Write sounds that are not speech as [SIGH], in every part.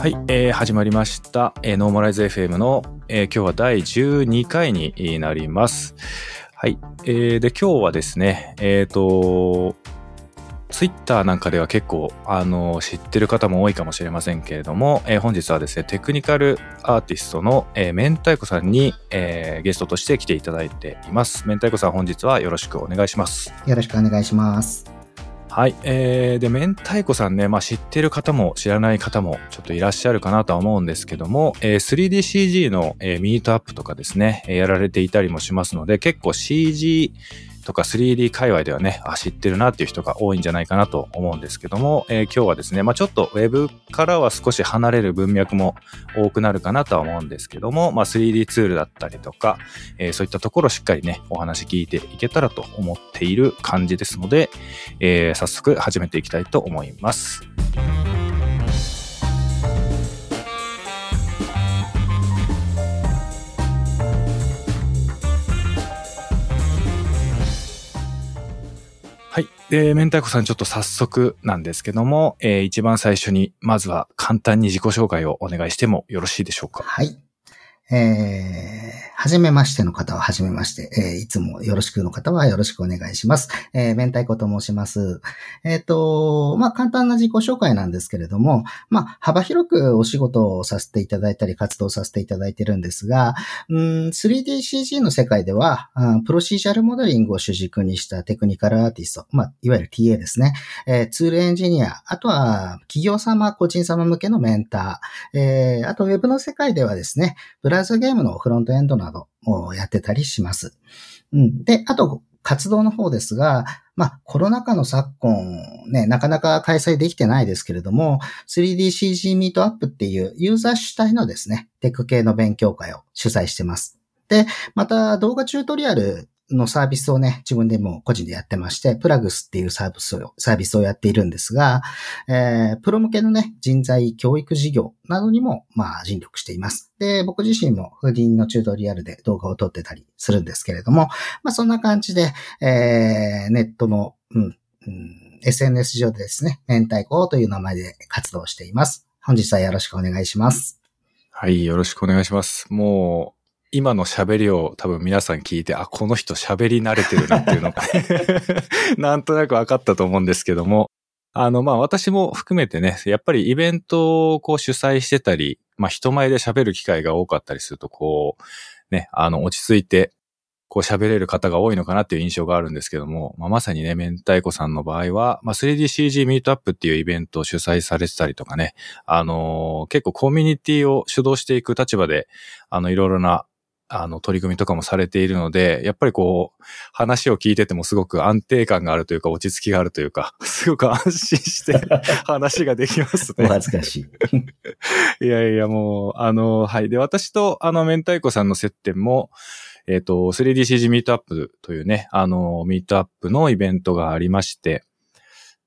はい、えー、始まりました、えー、ノーマライズ FM の、えー、今日は第12回になります。はい、えー、で今日はですね、えっ、ー、と、ツイッターなんかでは結構、あの、知ってる方も多いかもしれませんけれども、えー、本日はですね、テクニカルアーティストの、えー、明太子さんに、えー、ゲストとして来ていただいています。明太子さん、本日はよろしくお願いします。よろしくお願いします。はい。えー、で、明太子さんね、まあ知ってる方も知らない方もちょっといらっしゃるかなとは思うんですけども、えー、3DCG の、えー、ミートアップとかですね、やられていたりもしますので、結構 CG とか 3D 界隈ではね、あ、知ってるなっていう人が多いんじゃないかなと思うんですけども、えー、今日はですね、まあちょっと Web からは少し離れる文脈も多くなるかなとは思うんですけども、まあ 3D ツールだったりとか、えー、そういったところしっかりね、お話聞いていけたらと思っている感じですので、えー、早速始めていきたいと思います。はい。で、明太子さんちょっと早速なんですけども、えー、一番最初に、まずは簡単に自己紹介をお願いしてもよろしいでしょうか？はい。えー、はじめましての方ははじめまして、えー、いつもよろしくの方はよろしくお願いします。えー、明太子と申します。えっ、ー、と、まあ、簡単な自己紹介なんですけれども、まあ、幅広くお仕事をさせていただいたり、活動させていただいてるんですが、うん、3DCG の世界では、プロシージャルモデリングを主軸にしたテクニカルアーティスト、まあ、いわゆる TA ですね、えー、ツールエンジニア、あとは企業様、個人様向けのメンター、えー、あとウェブの世界ではですね、ブラウザゲームのフロントエンドなどをやってたりします。うん、で、あと、活動の方ですが、まあ、コロナ禍の昨今、ね、なかなか開催できてないですけれども、3DCG ミートアップっていうユーザー主体のですね、テック系の勉強会を主催してます。で、また動画チュートリアルのサービスをね、自分でも個人でやってまして、プラグスっていうサービスを、サービスをやっているんですが、えー、プロ向けのね、人材教育事業などにも、まあ、尽力しています。で、僕自身もフリーのチュートリアルで動画を撮ってたりするんですけれども、まあ、そんな感じで、えー、ネットの、うん、うん、SNS 上でですね、明太子という名前で活動しています。本日はよろしくお願いします。はい、よろしくお願いします。もう、今の喋りを多分皆さん聞いて、あ、この人喋り慣れてるなっていうのが [LAUGHS] なんとなく分かったと思うんですけども、あの、まあ私も含めてね、やっぱりイベントをこう主催してたり、まあ人前で喋る機会が多かったりすると、こう、ね、あの、落ち着いて、こう喋れる方が多いのかなっていう印象があるんですけども、まあ、まさにね、明太子さんの場合は、まあ、3DCG ミートアップっていうイベントを主催されてたりとかね、あのー、結構コミュニティを主導していく立場で、あの、いろいろなあの、取り組みとかもされているので、やっぱりこう、話を聞いててもすごく安定感があるというか、落ち着きがあるというか、[LAUGHS] すごく安心して [LAUGHS] 話ができますね。お恥ずかしい。[LAUGHS] いやいや、もう、あの、はい。で、私と、あの、明太子さんの接点も、えっ、ー、と、3DCG ミートアップというね、あの、ミートアップのイベントがありまして、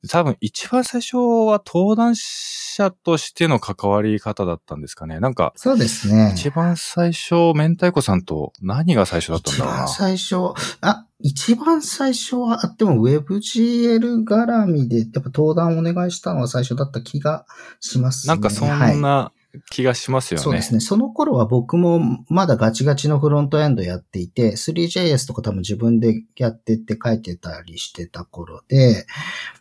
多分一番最初は登壇者としての関わり方だったんですかね。なんか、そうですね。一番最初、明太子さんと何が最初だったんだろうな。一番最初、あ、一番最初は、あっても WebGL 絡みで、やっぱ登壇お願いしたのは最初だった気がしますね。なんかそんな、はい気がしますよね。そうですね。その頃は僕もまだガチガチのフロントエンドやっていて、3JS とか多分自分でやってって書いてたりしてた頃で、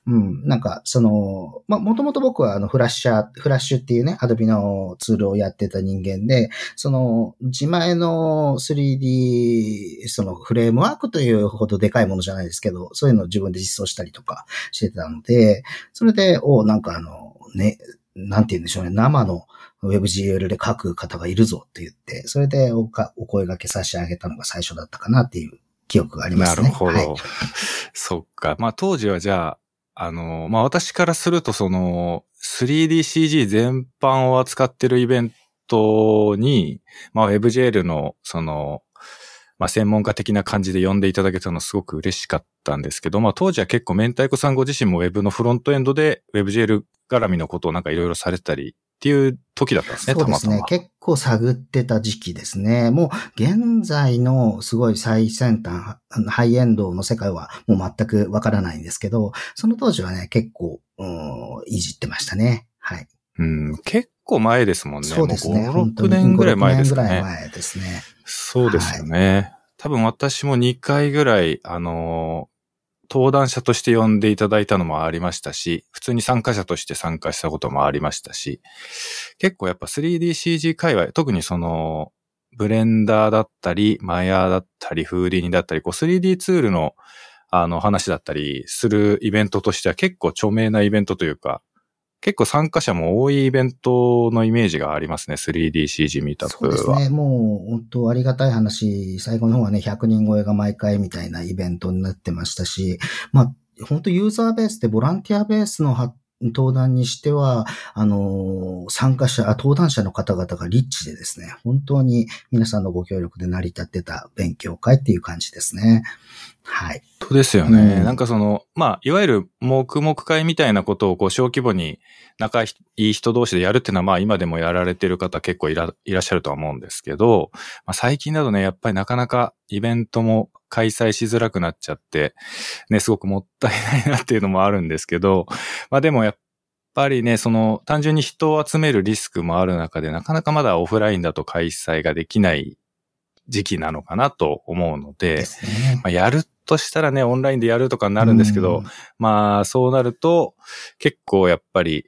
うん、なんかその、まもともと僕はあのフラッシャー、フラッシュっていうね、アドビのツールをやってた人間で、その自前の 3D、そのフレームワークというほどでかいものじゃないですけど、そういうのを自分で実装したりとかしてたので、それで、おなんかあの、ね、なんて言うんでしょうね、生の WebGL で書く方がいるぞって言って、それでおかお声掛け差し上げたのが最初だったかなっていう記憶がありますね。なるほど。はい、そっか。まあ当時はじゃあ、あの、まあ私からするとその 3DCG 全般を扱ってるイベントに、まあ WebGL のその、まあ専門家的な感じで呼んでいただけたのすごく嬉しかったんですけど、まあ当時は結構明太子さんご自身も Web のフロントエンドで WebGL 絡みのことをなんかいろいろされたりっていう時だったんですね、そうですね。たまたま結構探ってた時期ですね。もう現在のすごい最先端、ハイエンドの世界はもう全くわからないんですけど、その当時はね、結構、うん、いじってましたね。はい。うん、結構前ですもんね。そうですね。もう5、6年ぐらい前ですか5 6ね。年ぐらい前ですね。そうですよね。多分私も2回ぐらい、あのー、登壇者として呼んでいただいたのもありましたし、普通に参加者として参加したこともありましたし、結構やっぱ 3DCG 界隈、特にその、ブレンダーだったり、マヤーだったり、フーディニだったり、こう 3D ツールのあの話だったりするイベントとしては結構著名なイベントというか、結構参加者も多いイベントのイメージがありますね、3DCG ミートアップは。そうですね。もう本当ありがたい話、最後の方はね、100人超えが毎回みたいなイベントになってましたし、まあ、本当ユーザーベースでボランティアベースの登壇にしては、あの参加者、登壇者の方々がリッチでですね、本当に皆さんのご協力で成り立ってた勉強会っていう感じですね。はい。そうですよね。うんなんかその、まあ、いわゆる黙々会みたいなことをこう小規模に仲いい人同士でやるっていうのはまあ今でもやられてる方結構いらいらっしゃるとは思うんですけど、まあ、最近だとね、やっぱりなかなかイベントも開催しづらくなっちゃって、ね、すごくもったいないなっていうのもあるんですけど、まあでもやっぱりね、その単純に人を集めるリスクもある中でなかなかまだオフラインだと開催ができない時期なのかなと思うので、ですね。まあ、やるとしたらね、オンラインでやるとかになるんですけど、うんまあ、そうなると、結構やっぱり、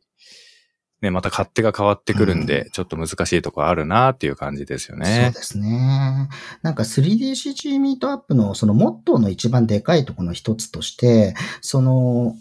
ね、また勝手が変わってくるんで、ちょっと難しいとこあるなっていう感じですよそうね。ですね。なんか 3DCG ミートアップのそのモットーの一番でかいところの一つとして、その、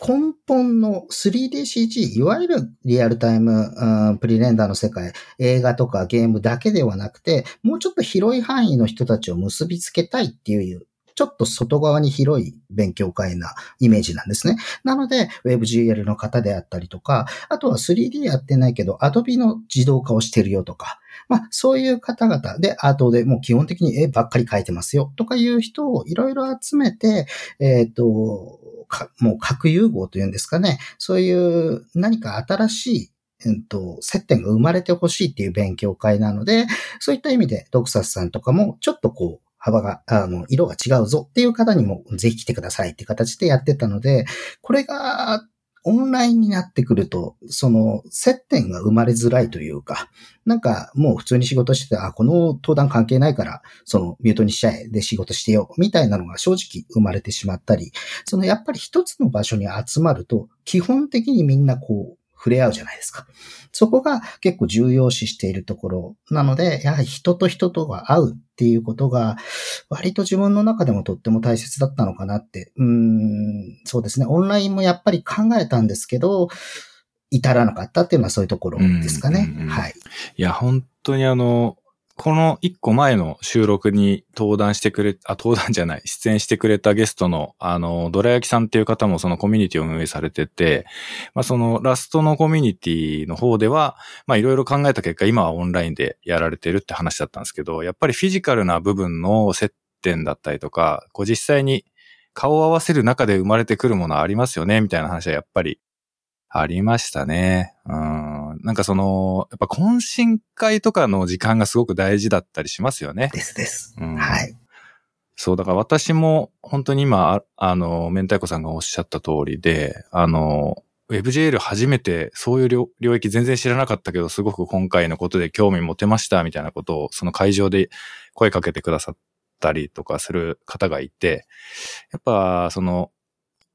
根本の 3DCG、いわゆるリアルタイム、うんプリレンダーの世界、映画とかゲームだけではなくて、もうちょっと広い範囲の人たちを結びつけたいっていう、ちょっと外側に広い勉強会なイメージなんですね。なので、WebGL の方であったりとか、あとは 3D やってないけど、Adobe の自動化をしてるよとか、まあ、そういう方々で、アートでもう基本的に絵ばっかり描いてますよとかいう人をいろいろ集めて、えっ、と、かもう核融合というんですかね、そういう何か新しいうんと、接点が生まれてほしいっていう勉強会なので、そういった意味で、ドクサスさんとかも、ちょっとこう、幅が、あの、色が違うぞっていう方にも、ぜひ来てくださいって形でやってたので、これが、オンラインになってくると、その、接点が生まれづらいというか、なんか、もう普通に仕事してて、あ、この登壇関係ないから、その、ミュートにしちゃえ、で仕事してよ、みたいなのが正直生まれてしまったり、その、やっぱり一つの場所に集まると、基本的にみんなこう、触れ合うじゃないですか。そこが結構重要視しているところなので、やはり人と人とが会うっていうことが、割と自分の中でもとっても大切だったのかなって。うーん、そうですね。オンラインもやっぱり考えたんですけど、至らなかったっていうのはそういうところですかね。はい。いや、本当にあの、この一個前の収録に登壇してくれ、あ、登壇じゃない、出演してくれたゲストの、あの、ドラ焼きさんっていう方もそのコミュニティを運営されてて、まあそのラストのコミュニティの方では、まあいろいろ考えた結果、今はオンラインでやられてるって話だったんですけど、やっぱりフィジカルな部分の接点だったりとか、こう実際に顔を合わせる中で生まれてくるものありますよね、みたいな話はやっぱりありましたね。うん。なんかその、やっぱ懇親会とかの時間がすごく大事だったりしますよね。ですです。うんはい。そう、だから私も本当に今、ああの、明太子さんがおっしゃった通りで、あの、WebJL 初めてそういう領領域全然知らなかったけど、すごく今回のことで興味持てましたみたいなことを、その会場で声かけてくださったりとかする方がいて、やっぱその、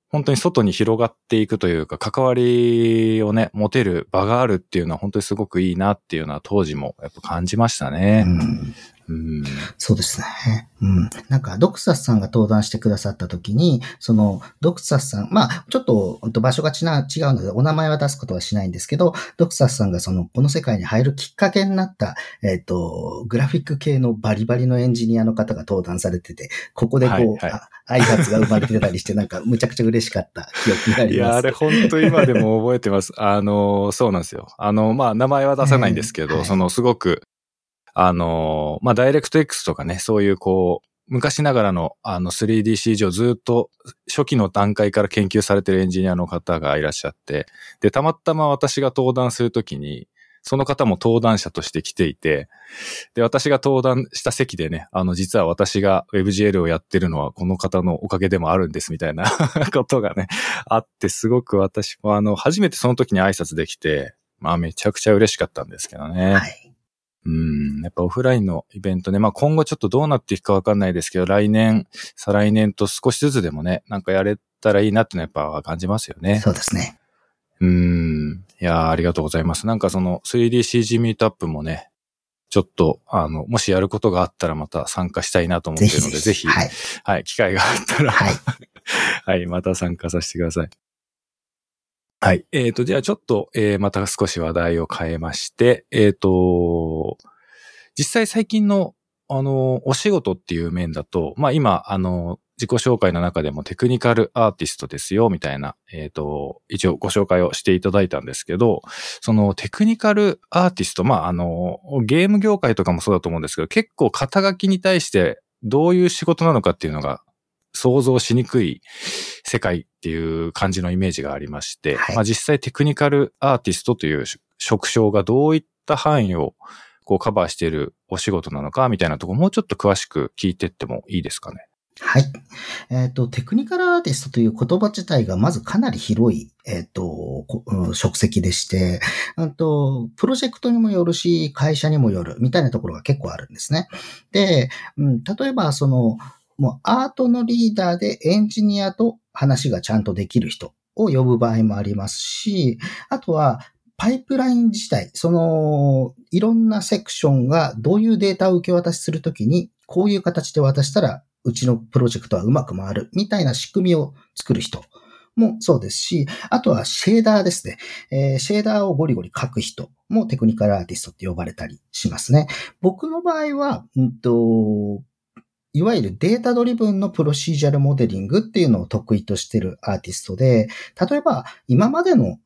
本当に外に広がっていくというか、関わりをね、持てる場があるっていうのは本当にすごくいいなっていうのは当時もやっぱ感じましたうね。んうん。そうですね。うん。なんか、ドクサスさんが登壇してくださった時に、その、ドクサスさん、まあ、ちょっと、場所がちな違うので、お名前は出すことはしないんですけど、ドクサスさんがその、この世界に入るきっかけになった、えっ、と、グラフィック系のバリバリのエンジニアの方が登壇されてて、ここでこう、はいはいあ挨拶が生まれてたりして、なんか、むちゃくちゃ嬉しかった記憶があります。いや、あれ本当今でも覚えてます。あの、そうなんですよ。あの、まあ、名前は出さないんですけど、ええはいその、すごく、あの、まあ、ダイレクト X とかね、そういうこう、昔ながらのあの 3DC 上ずっと初期の段階から研究されてるエンジニアの方がいらっしゃって、で、たまたま私が登壇するときに、その方も登壇者として来ていて、で、私が登壇した席でね、あの、実は私が WebGL をやってるのはこの方のおかげでもあるんですみたいな [LAUGHS] ことがね、あって、すごく私もあの、初めてその時に挨拶できて、まあめちゃくちゃ嬉しかったんですけどね。はい。うん。やっぱオフラインのイベントね。まあ今後ちょっとどうなっていくかわかんないですけど、来年、再来年と少しずつでもね、なんかやれたらいいなってのはやっぱ感じますよね。そうですね。うん。いやありがとうございます。なんかその 3DCG ミートアップもね、ちょっと、あの、もしやることがあったらまた参加したいなと思ってるので、ぜひ、はい、はい、機会があったら、はい、[LAUGHS] はい、また参加させてください。はい。えっ、ー、と、じゃあちょっと、えー、また少し話題を変えまして、えっ、ー、と、実際最近の、あの、お仕事っていう面だと、まあ今、あの、自己紹介の中でもテクニカルアーティストですよ、みたいな、えっ、と、一応ご紹介をしていただいたんですけど、そのテクニカルアーティスト、まああの、ゲーム業界とかもそうだと思うんですけど、結構肩書きに対してどういう仕事なのかっていうのが想像しにくい世界っていう感じのイメージがありまして、はい、まあ実際テクニカルアーティストという職種がどういった範囲をこうカバーしているお仕事なのかみたいなところもうちょっと詳しく聞いてってもいいですかね？はい。えっ、ー、と、テクニカルアーティストという言葉自体がまずかなり広い、えっ、ー、と、職責でして、と、プロジェクトにもよるし、会社にもよるみたいなところが結構あるんですね。で、うん、例えば、その、もうアートのリーダーでエンジニアと話がちゃんとできる人を呼ぶ場合もありますし、あとはパイプライン自体、その、いろんなセクションがどういうデータを受け渡しするときに、こういう形で渡したら、うちのプロジェクトはうまく回る、みたいな仕組みを作る人もそうですし、あとはシェーダーですね。えー、シェーダーをゴリゴリ書く人もテクニカルアーティストって呼ばれたりしますね。僕の場合は、うんと、いわゆるデータドリブンのプロシージャルモデリングっていうのを得意としているアーティストで、例えば今までの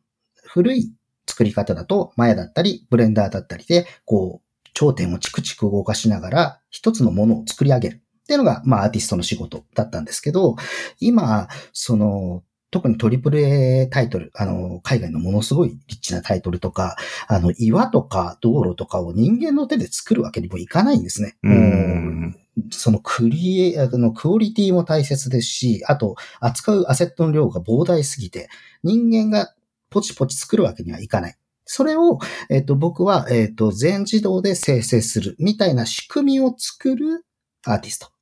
古い作り方だと、マヤだったり、ブレンダーだったりで、こう、頂点をチクチク動かしながら、一つのものを作り上げるっていうのが、まあ、アーティストの仕事だったんですけど、今、その、特にトリプル A タイトル、あの、海外のものすごいリッチなタイトルとか、あの、岩とか道路とかを人間の手で作るわけにもいかないんですね。うんそのクリエ、あの、クオリティも大切ですし、あと、扱うアセットの量が膨大すぎて、人間がポチポチ作るわけにはいかない。それを、えっ、ー、と、僕は、えっ、ー、と、全自動で生成するみたいな仕組みを作るアーティスト。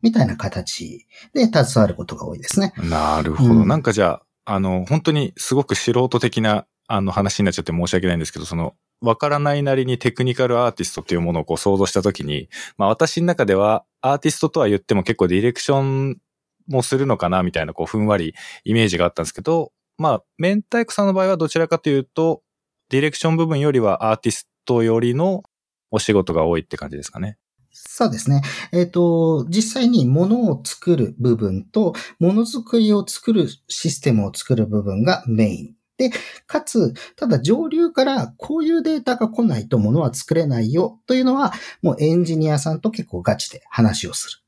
みたいな形で携わることが多いですね。なるほど。うん、なんかじゃあ、あの、本当にすごく素人的な、あの話になっちゃって申し訳ないんですけど、その、わからないなりにテクニカルアーティストっていうものをこう想像したときに、まあ私の中ではアーティストとは言っても結構ディレクションもするのかなみたいなこうふんわりイメージがあったんですけど、まあ明太子さんの場合はどちらかというと、ディレクション部分よりはアーティストよりのお仕事が多いって感じですかね。そうですね。えっ、ー、と、実際に物を作る部分と、ものづくりを作るシステムを作る部分がメイン。で、かつ、ただ上流からこういうデータが来ないと物は作れないよというのは、もうエンジニアさんと結構ガチで話をする。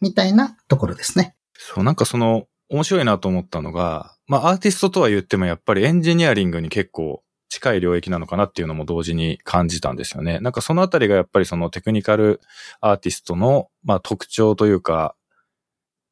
みたいなところですね。そう、なんかその、面白いなと思ったのが、まあアーティストとは言ってもやっぱりエンジニアリングに結構近い領域なのかなっていうのも同時に感じたんですよね。なんかそのあたりがやっぱりそのテクニカルアーティストの、まあ、特徴というか、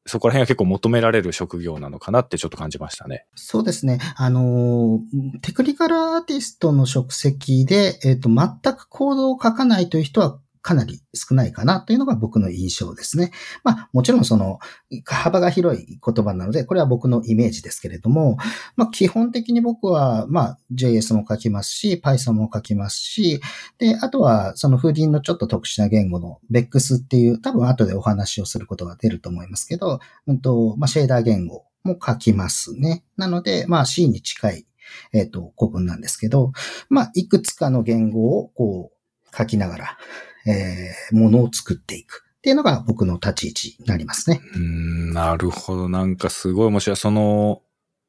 そこら辺は結構求められる職業なのかなってちょっと感じましたね。そうですね。あの、テクニカルアーティストの職責で、えっ、ー、と、全くコードを書かないという人はかなり少ないかなというのが僕の印象ですね。まあもちろんその幅が広い言葉なので、これは僕のイメージですけれども、まあ基本的に僕はまあ JS も書きますし、Python も書きますし、で、あとはその風鈴のちょっと特殊な言語の BEX っていう多分後でお話をすることが出ると思いますけど、うんと、まあシェーダー言語も書きますね。なので、まあ C に近いえっ、ー、と、古文なんですけど、まあ、いくつかの言語をこう書きながら、えー、ものを作っていく。っていうのが僕の立ち位置になりますね。うん、なるほど。なんかすごい面白い。その、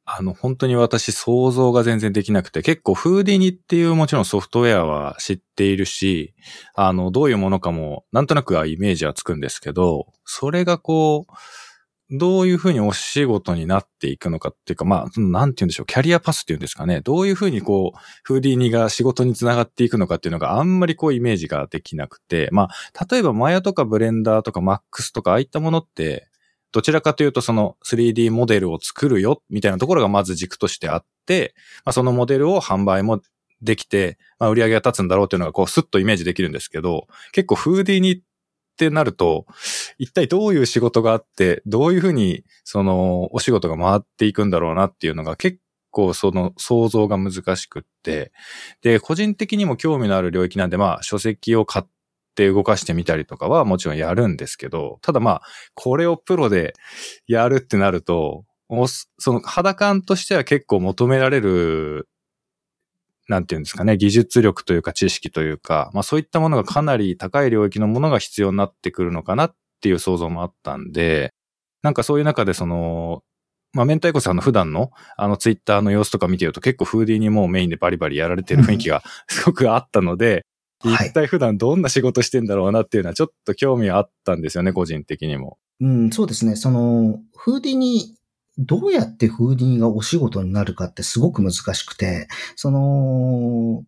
あの、本当に私想像が全然できなくて、結構フーディニっていうもちろんソフトウェアは知っているし、あの、どういうものかもなんとなくはイメージはつくんですけど、それがこう、どういうふうにお仕事になっていくのかっていうか、まあ、なんて言うんでしょう、キャリアパスっていうんですかね。どういうふうにこう、フーディーニが仕事につながっていくのかっていうのがあんまりこうイメージができなくて、まあ、例えばマヤとかブレンダーとかマックスとかああいったものって、どちらかというとその 3D モデルを作るよみたいなところがまず軸としてあって、まあ、そのモデルを販売もできて、まあ、売り上げが立つんだろうっていうのがこうスッとイメージできるんですけど、結構フーディーにっってなると、一体どういう仕事があって、どういうふうにそのお仕事が回っていくんだろうなっていうのが結構その想像が難しくって、で、個人的にも興味のある領域なんで、まあ書籍を買って動かしてみたりとかはもちろんやるんですけど、ただまあ、これをプロでやるってなると、その肌感としては結構求められるなんていうんですかね、技術力というか知識というか、まあそういったものがかなり高い領域のものが必要になってくるのかなっていう想像もあったんで、なんかそういう中でその、まあ、明太子さんの普段のあのツイッターの様子とか見てると結構フーディーにもうメインでバリバリやられてる雰囲気がすごくあったので、うん、一体普段どんな仕事してんだろうなっていうのはちょっと興味あったんですよね、個人的にも。うん、そうですね。その、フーディーにどうやってフーディーがお仕事になるかってすごく難しくて、その、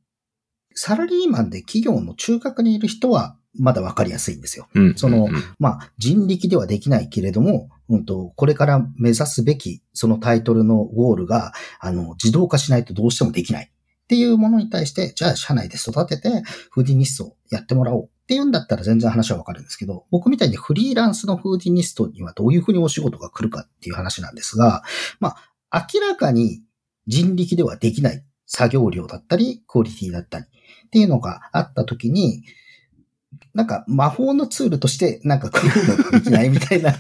サラリーマンで企業の中核にいる人はまだわかりやすいんですよ。うん、その、まあ、人力ではできないけれども、うんと、これから目指すべきそのタイトルのゴールが、あの、自動化しないとどうしてもできないっていうものに対して、じゃあ社内で育てて、フーディニストをやってもらおうっていうんだったら全然話はわかるんですけど、僕みたいにフリーランスのフーディニストにはどういうふうにお仕事が来るかっていう話なんですが、まあ、明らかに人力ではできない作業量だったり、クオリティだったりっていうのがあったときに、なんか魔法のツールとしてなんかこういうのできないみたいな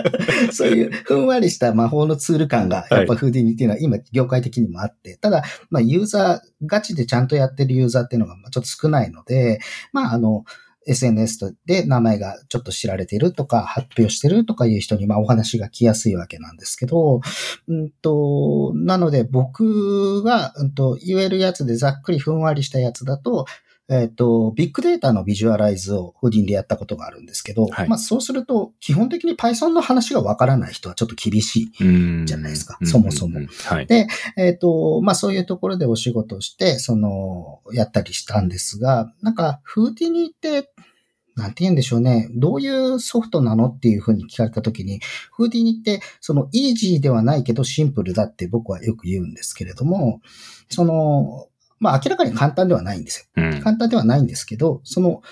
[LAUGHS] そういうふんわりした魔法のツール感がやっぱフーディニっていうのは今業界的にもあって、ただ、まあユーザー、ガチでちゃんとやってるユーザーっていうのがちょっと少ないので、まああの、SNS で名前がちょっと知られているとか、発表してるとかいう人に、まあお話が来やすいわけなんですけど、うんと、なので僕が、うんと、言えるやつでざっくりふんわりしたやつだと、えっ、ー、と、ビッグデータのビジュアライズをフーディンでやったことがあるんですけど、はい、まあそうすると、基本的に Python の話がわからない人はちょっと厳しいじゃないですか、そもそも。はい、で、えっ、ー、と、まあそういうところでお仕事をして、その、やったりしたんですが、なんか、フーディニって、なんて言うんでしょうね。どういうソフトなのっていうふうに聞かれたときに、フーディニって、そのイージーではないけどシンプルだって僕はよく言うんですけれども、その、まあ明らかに簡単ではないんですよ。うん、簡単ではないんですけど、その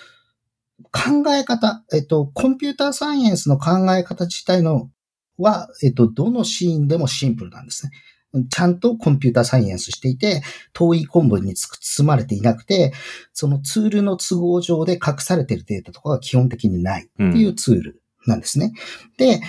考え方、えっと、コンピューターサイエンスの考え方自体のは、えっと、どのシーンでもシンプルなんですね。ちゃんとコンピューターサイエンスしていて、遠い昆布に包まれていなくて、そのツールの都合上で隠されているデータとかが基本的にないっていうツールなんですね。うん、で、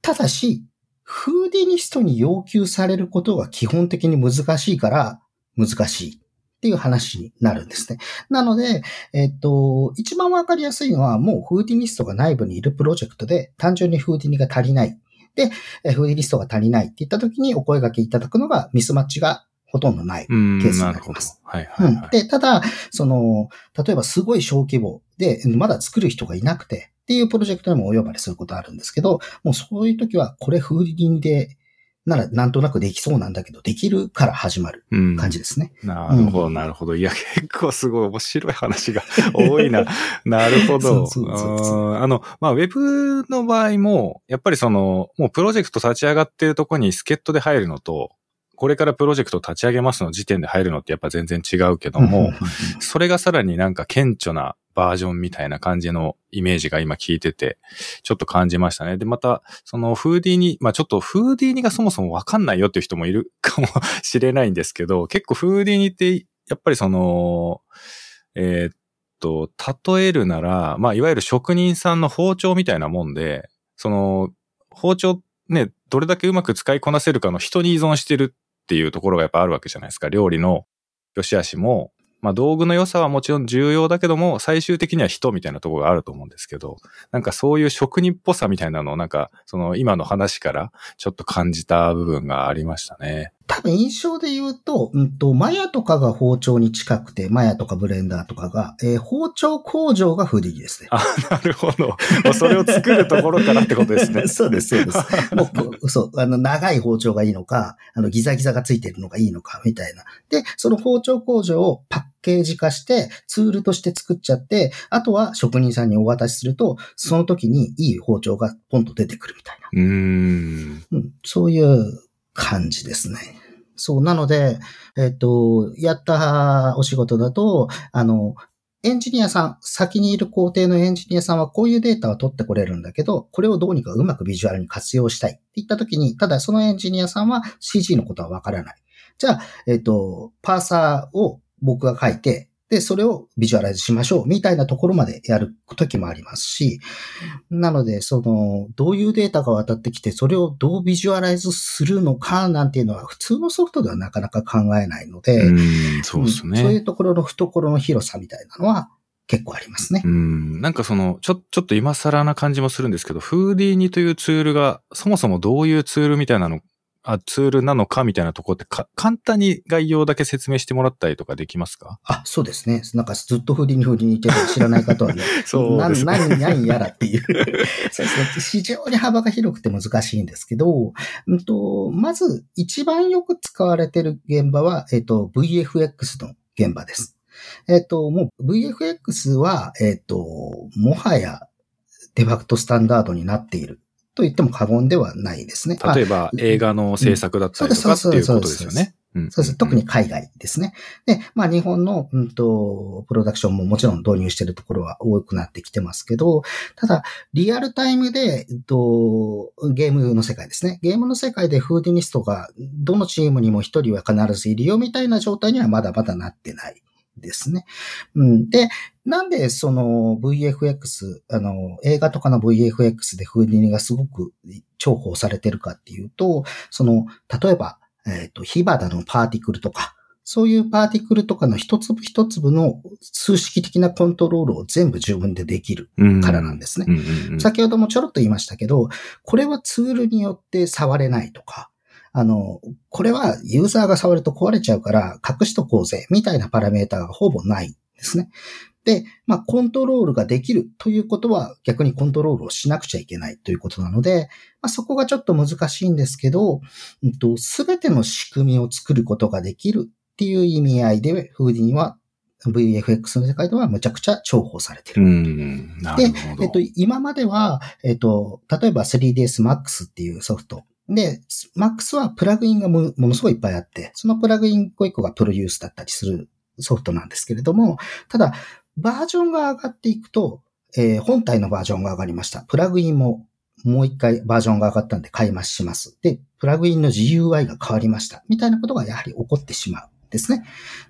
ただし、フーディニストに要求されることが基本的に難しいから、難しいっていう話になるんですね。なので、えっと、一番わかりやすいのは、もうフーディニストが内部にいるプロジェクトで、単純にフーディニが足りない。で、フーディニストが足りないって言った時にお声掛けいただくのがミスマッチがほとんどないケースになります。はいはい、はい、で、ただ、その、例えばすごい小規模で、まだ作る人がいなくて、っていうプロジェクトにもお呼ばれすることあるんですけど、もうそういう時は、これフーディニでならなんとなくできそうなんだけど、できるから始まる感じですね。うん、なるほど、なるほど。いや、結構すごい面白い話が [LAUGHS] 多いな。なるほど。あの、まあ、ウェブの場合も、やっぱりその、もうプロジェクト立ち上がってるとこに助っ人で入るのと、これからプロジェクト立ち上げますの時点で入るのってやっぱ全然違うけども、それがさらになんか顕著なバージョンみたいな感じのイメージが今聞いてて、ちょっと感じましたね。で、また、そのフーディーニ、まあちょっとフーディーニがそもそもわかんないよっていう人もいるかもしれないんですけど、[LAUGHS] 結構フーディーニって、やっぱりその、えー、っと、例えるなら、まあいわゆる職人さんの包丁みたいなもんで、その、包丁ね、どれだけうまく使いこなせるかの人に依存してるっていうところがやっぱあるわけじゃないですか。料理の良し悪しも、まあ道具の良さはもちろん重要だけども、最終的には人みたいなところがあると思うんですけど、なんかそういう職人っぽさみたいなのをなんか、その今の話からちょっと感じた部分がありましたね。多分印象で言うと、うんと、マヤとかが包丁に近くて、マヤとかブレンダーとかが、えー、包丁工場がフディですね。あ、なるほど。それを作るところからってことですね。[LAUGHS] そうです、そうです。[LAUGHS] もう、そう、あの、長い包丁がいいのか、あの、ギザギザがついてるのがいいのか、みたいな。で、その包丁工場をパッケージ化して、ツールとして作っちゃって、あとは職人さんにお渡しすると、その時にいい包丁がポンと出てくるみたいな。うん,、うん。そういう感じですね。そう、なので、えっ、と、やったお仕事だと、あの、エンジニアさん、先にいる工程のエンジニアさんはこういうデータを取ってこれるんだけど、これをどうにかうまくビジュアルに活用したいって言ったときに、ただそのエンジニアさんは CG のことはわからない。じゃあ、えっ、と、パーサーを僕が書いて、で、それをビジュアライズしましょう、みたいなところまでやる時もありますし、なので、その、どういうデータが渡ってきて、それをどうビジュアライズするのか、なんていうのは、普通のソフトではなかなか考えないので、うん、そうですね。そういうところの懐の広さみたいなのは、結構ありますね。うん。なんかその、ちょ、ちょっと今更な感じもするんですけど、フーディーニというツールが、そもそもどういうツールみたいなのあツールなのかみたいなところってか、簡単に概要だけ説明してもらったりとかできますか？あ、そうですね。なんかずっとフーディーにフーディーに言ってる知らない方はね。[LAUGHS] そうですね。何、何やらっていう。[LAUGHS] そうですね。非常に幅が広くて難しいんですけど、うんと、まず一番よく使われてる現場は、えっ、と、VFX の現場です。えっ、と、もう VFX は、えっ、と、もはやデファクトスタンダードになっていると言っても過言ではないですね。例えば、映画の制作だったりとかっていうことですよね。そうです。特に海外ですね。で、まあ日本の、うんと、プロダクションももちろん導入しているところは多くなってきてますけど、ただ、リアルタイムで、えっと、ゲームの世界ですね。ゲームの世界でフーディニストが、どのチームにも一人は必ずいるよみたいな状態にはまだまだなってないですね。うん、で、なんでその VFX、あの、映画とかの VFX でフーディニがすごく重宝されてるかっていうと、その、例えば、えっ、ー、と、火花のパーティクルとか、そういうパーティクルとかの一粒一粒の数式的なコントロールを全部自分でできるからなんですね。先ほどもちょろっと言いましたけど、これはツールによって触れないとか、あの、これはユーザーが触ると壊れちゃうから隠しとこうぜ、みたいなパラメータがほぼないんですね。で、まあ、コントロールができるということは逆にコントロールをしなくちゃいけないということなので、まあ、そこがちょっと難すいんですけど、すべての仕組みを作ることができるっていう意味合いで、フーディンは VFX の世界ではむちゃくちゃ重宝されてる。で、えっと、今までは、えっと、例えば 3ds Max っていうソフトで、Max はプラグインがものすごいいっぱいあって、そのプラグイン一個一個がプロデュースだったりするソフトなんですけれども、ただ、バージョンが上がっていくと、えー、本体のバージョンが上がりました。プラグインももう一回バージョンが上がったんで買い増しします。で、プラグインの GUI が変わりました。みたいなことがやはり起こってしまうん。ですね。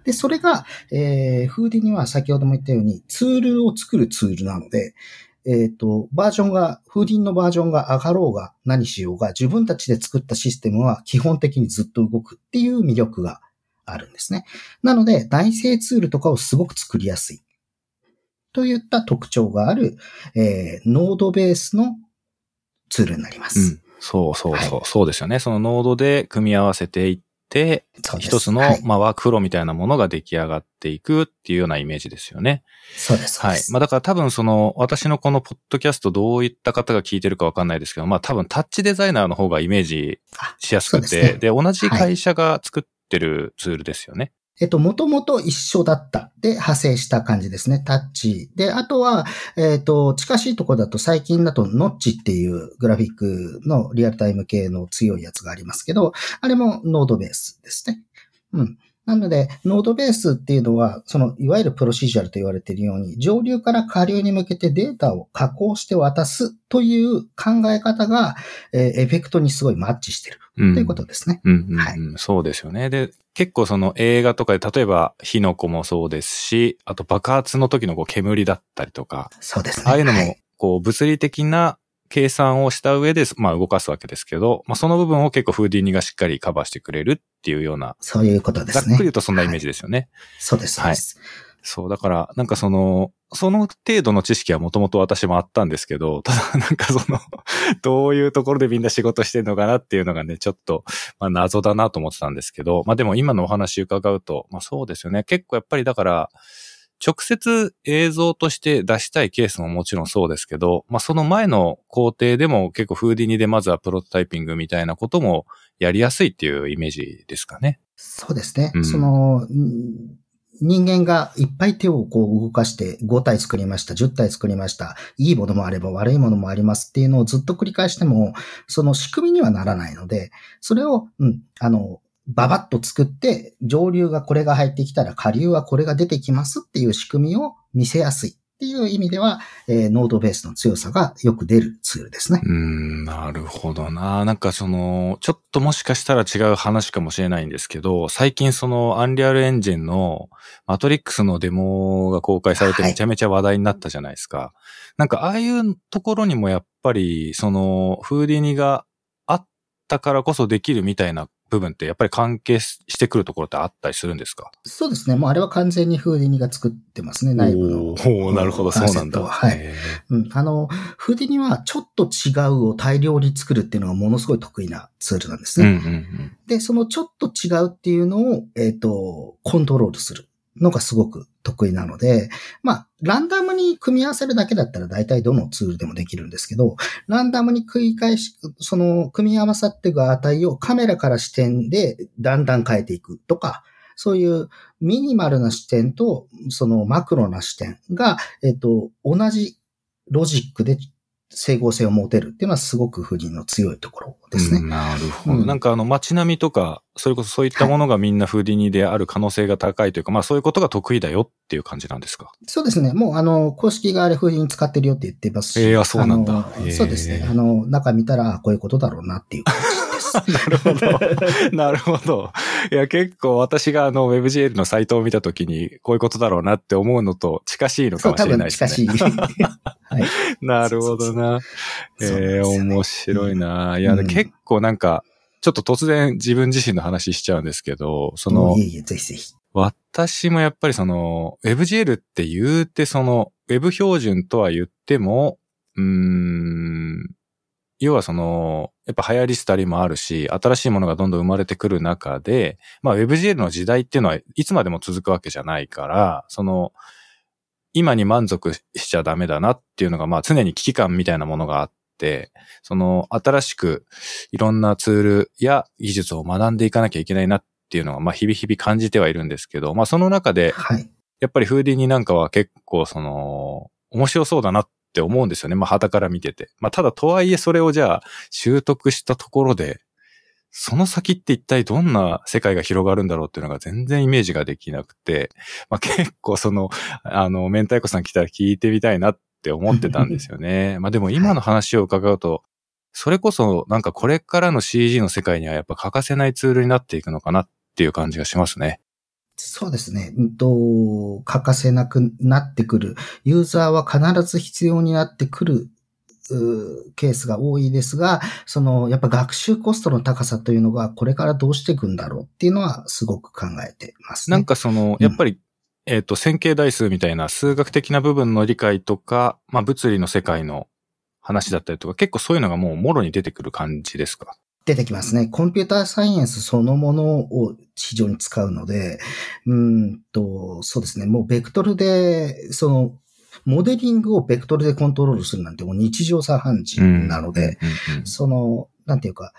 で、それが、えー、フーディには先ほども言ったようにツールを作るツールなので、えっ、ー、と、バージョンが、フーディンのバージョンが上がろうが何しようが、自分たちで作ったシステムは基本的にずっと動くっていう魅力があるんですね。なので、内製ツールとかをすごく作りやすい。といった特徴がある、えー、ノードベースのツールになります。うん、そうそうそう、はい、そうですよね。そのノードで組み合わせていって、一つの、はい、まあ、ワークフローみたいなものが出来上がっていくっていうようなイメージですよね。そうです。はい。まあ、だから多分その、私のこのポッドキャストどういった方が聞いてるかわかんないですけど、まあ、多分タッチデザイナーの方がイメージしやすくて、で、ね、で、同じ会社が作ってるツールですよね。えっと、もともと一緒だった。で、派生した感じですね。タッチ。で、あとは、えっと、近しいところだと最近だとノッチっていうグラフィックのリアルタイム系の強いやつがありますけど、あれもノードベースですね。うん。なので、ノードベースっていうのは、その、いわゆるプロシジュアルと言われているように、上流から下流に向けてデータを加工して渡すという考え方が、えー、エフェクトにすごいマッチしてる、ということですね。うんはい、そうですよね。で、結構その映画とかで、例えば火の粉もそうですし、あと爆発の時のこう煙だったりとか、そうですね。ああいうのも、こう、物理的な計算をした上で、まあ動かすわけですけど、まあその部分を結構フーディニがしっかりカバーしてくれるっていうような。そういうことですね。ざっくり言うとそんなイメージですよね。はい、そうです、はい。そう、だから、なんかその、その程度の知識はもともと私もあったんですけど、[LAUGHS] ただなんかその [LAUGHS] どういうところでみんな仕事してんのかなっていうのがね、ちょっと、まあ謎だなと思ってたんですけど、まあでも今のお話伺うと、まあそうですよね。結構やっぱりだから、直接映像として出したいケースももちろんそうですけど、まあその前の工程でも結構フーディニでまずはプロトタイピングみたいなこともやりやすいっていうイメージですかね。そうですね。うん、その、人間がいっぱい手をこう動かして5体作りました、10体作りました、いいものもあれば悪いものもありますっていうのをずっと繰り返しても、その仕組みにはならないので、それを、うん、あの、ババッと作って、上流がこれが入ってきたら下流はこれが出てきますっていう仕組みを見せやすい。っていう意味では、えー、ノードベースの強さがよく出るツールですね。うん、なるほどな。なんかその、ちょっともしかしたら違う話かもしれないんですけど、最近そのアンリアルエンジンのマトリックスのデモが公開されてめちゃめちゃ話題になったじゃないですか。はい、なんかああいうところにもやっぱり、その、フーディニがあったからこそできるみたいな部分ってやっぱり関係してくるところってあったりするんですか？そうですね。もうあれは完全にフーディニが作ってますね、内部の。おなるほど、そうなんだ。はい。うん。あの、フーディニはちょっと違うを大量に作るっていうのがものすごい得意なツールなんですね。うんうんうん、で、そのちょっと違うっていうのを、えっ、ー、と、コントロールする。のがすごく得意なので、まあ、ランダムに組み合わせるだけだったら大体どのツールでもできるんですけど、ランダムに繰り返し、その組み合わさっていく値をカメラから視点でだんだん変えていくとか、そういうミニマルな視点とそのマクロな視点が、えっと、同じロジックで整合性を持てるっていうのはすごく不人の強いところですね。うん、なるほど。うん、なんかあの街並みとか、それこそそういったものがみんなフーディニである可能性が高いというか、はい、まあそういうことが得意だよっていう感じなんですか？そうですね。もうあの、公式があれフーディニ使ってるよって言ってますし。ええー、そうなんだ。そうですね。あの、中見たらこういうことだろうなっていう感じ。[LAUGHS] なるほど。[LAUGHS] なるほど。いや、結構私があの WebGL のサイトを見たときに、こういうことだろうなって思うのと近しいのかもしれないですね。近しい。[LAUGHS] はい、なるほどな。ええー、面白いな。いや、うん、結構なんか、ちょっと突然自分自身の話しちゃうんですけど、その、いえいえ、ぜひぜひ。私もやっぱりその、WebGL って言うてその、Web 標準とは言っても、うーん、要はその、やっぱ流行り廃りもあるし、新しいものがどんどん生まれてくる中で、まあ WebGL の時代っていうのはいつまでも続くわけじゃないから、その、今に満足しちゃダメだなっていうのが、まあ常に危機感みたいなものがあって、その新しくいろんなツールや技術を学んでいかなきゃいけないなっていうのが、まあ日々日々感じてはいるんですけど、まあその中で、やっぱりフーディニなんかは結構その、面白そうだなっって思うんですよね。まあ、旗から見てて。まあ、ただとはいえそれをじゃあ習得したところで、その先って一体どんな世界が広がるんだろうっていうのが全然イメージができなくて、まあ、結構その、あの、明太子さん来たら聞いてみたいなって思ってたんですよね。まあでも今の話を伺うと、それこそなんかこれからの CG の世界にはやっぱ欠かせないツールになっていくのかなっていう感じがしますね。そうですね。うんと、欠かせなくなってくる。ユーザーは必ず必要になってくるケースが多いですが、その、やっぱ学習コストの高さというのが、これからどうしていくんだろうっていうのは、すごく考えてますね。なんかその、やっぱり、うん、えっ、と、線形代数みたいな数学的な部分の理解とか、まあ、物理の世界の話だったりとか、結構そういうのがもうもろに出てくる感じですか？出てきますね。コンピューターサイエンスそのものを非常に使うので、うんと、そうですね。もうベクトルで、その、モデリングをベクトルでコントロールするなんてもう日常茶飯事なので、その、なんていうか、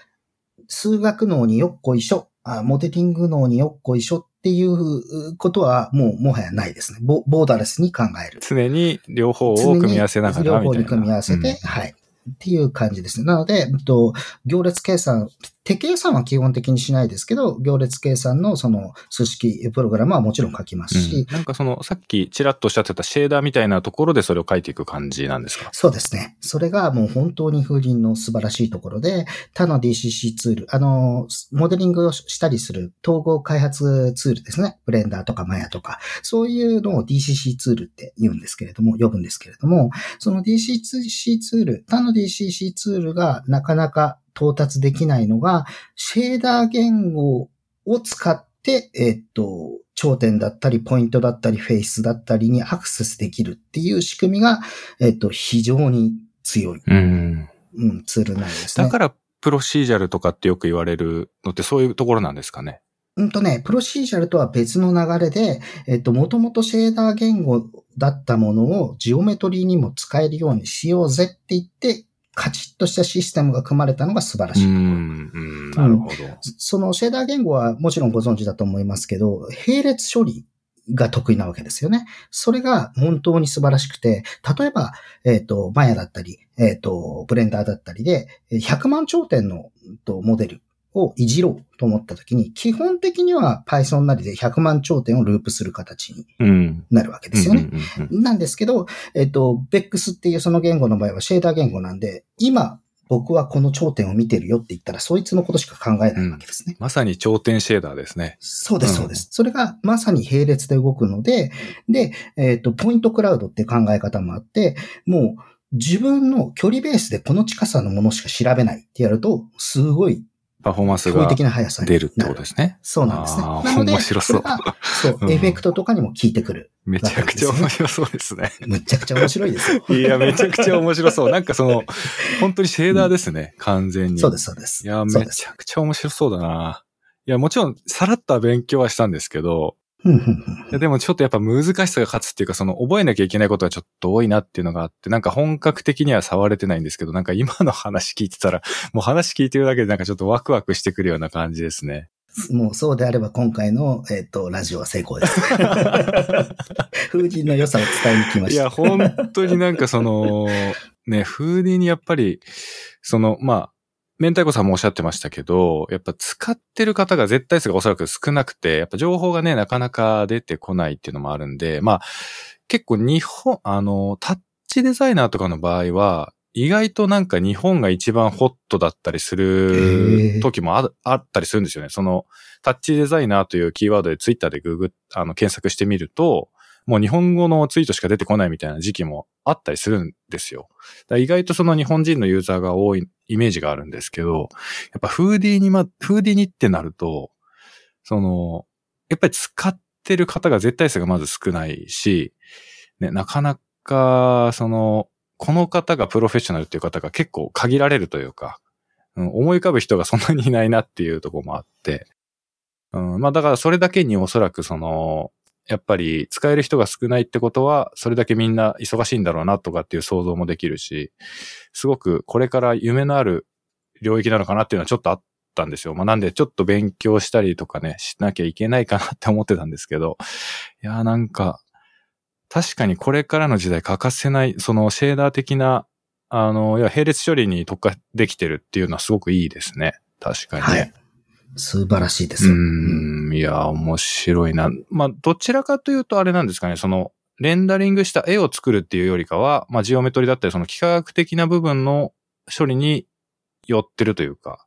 数学脳によっこいしょ、あモデリング脳によっこいしょっていうことはもうもはやないですね。ボボーダレスに考える。常に両方を組み合わせながら両方に組み合わせて、うん、はい。っていう感じですね。なので、えっと、行列計算、手計算は基本的にしないですけど、行列計算のその数式プログラムはもちろん書きますし。うん、なんかその、さっきちらっとおっしゃってたシェーダーみたいなところでそれを書いていく感じなんですか？そうですね。それがもう本当に風鈴の素晴らしいところで、他の DCC ツール、あの、モデリングをしたりする統合開発ツールですね。ブレンダーとかマヤとか、そういうのを DCC ツールって言うんですけれども、呼ぶんですけれども、その DCC ツール、他の DCC ツールがなかなか到達できないのが、シェーダー言語を使って、えっと、頂点だったり、ポイントだったり、フェイスだったりにアクセスできるっていう仕組みが、えっと、非常に強い、うん、うん、ツールなんですね。だから、プロシージャルとかってよく言われるのってそういうところなんですかね？うんとね、プロシージャルとは別の流れで、えっと、もともとシェーダー言語だったものをジオメトリーにも使えるようにしようぜって言って、カチッとしたシステムが組まれたのが素晴らしいなるほど、そのシェーダー言語はもちろんご存知だと思いますけど、並列処理が得意なわけですよね。それが本当に素晴らしくて、例えば、えっ、ー、と、マヤだったり、えっ、ー、と、ブレンダーだったりで、100万頂点のモデルをいじろうと思ったときに、基本的には Python なりで100万頂点をループする形にうん。なるわけですよね。うんうんうんなんですけど、えっと、BEX っていうその言語の場合はシェーダー言語なんで、今僕はこの頂点を見てるよって言ったら、そいつのことしか考えないわけですね。まさに頂点シェーダーですね。そうです、うんそうです。それがまさに並列で動くので、で、えっ、と、ポイントクラウドって考え方もあって、もう自分の距離ベースでこの近さのものしか調べないってやると、すごいパフォーマンスが驚異的な速さになる。出るってことですね。そうなんですね。なので、面白そうれがそうう、んエフェクトとかにも効いてくる。めちゃくちゃ面白そうですね。むちゃくちゃ面白いですよ。いや、めちゃくちゃ面白そう。[LAUGHS] なんかその、本当にシェーダーですね、完全に。そうです、そうです。いや、めちゃくちゃ面白そうだな。いや、もちろん、さらっとは勉強はしたんですけど、でもちょっとやっぱ難しさが勝つっていうか、その覚えなきゃいけないことがちょっと多いなっていうのがあって、なんか本格的には触れてないんですけど、なんか今の話聞いてたら、[LAUGHS] もう話聞いてるだけでなんかちょっとワクワクしてくるような感じですね。もうそうであれば今回の、えっ、と、ラジオは成功です。[LAUGHS] 風神の良さを伝えに来ました。いや、本当になんかその、ね、フーディーにやっぱり、その、まあ、明太子さんもおっしゃってましたけど、やっぱ使ってる方が絶対数がおそらく少なくて、やっぱ情報がね、なかなか出てこないっていうのもあるんで、まあ、結構日本、あの、タッチデザイナーとかの場合は、意外となんか日本が一番ホットだったりすへるー時もああったりするんですよね。その、タッチデザイナーというキーワードでツイッターでググあの、検索してみると、もう日本語のツイートしか出てこないみたいな時期もあったりするんですよ。だ意外とその日本人のユーザーが多いイメージがあるんですけど、やっぱフーディーにま、フーディーにってなると、その、やっぱり使ってる方が絶対数がまず少ないし、ね、なかなか、その、この方がプロフェッショナルっていう方が結構限られるというか、うん、思い浮かぶ人がそんなにいないなっていうとこもあって、うん、まあだからそれだけにおそらくその、やっぱり使える人が少ないってことは、それだけみんな忙しいんだろうなとかっていう想像もできるし、すごくこれから夢のある領域なのかなっていうのはちょっとあったんですよ。まあなんでちょっと勉強したりとかね、しなきゃいけないかなって思ってたんですけど、いやーなんか、確かにこれからの時代欠かせない、そのシェーダー的な、あの、いや並列処理に特化できてるっていうのはすごくいいですね。確かにね。はい。素晴らしいですよ。うん、いや、面白いな。まあ、どちらかというとあれなんですかね、その、レンダリングした絵を作るっていうよりかは、まあ、ジオメトリだったり、その幾何学的な部分の処理に寄ってるというか、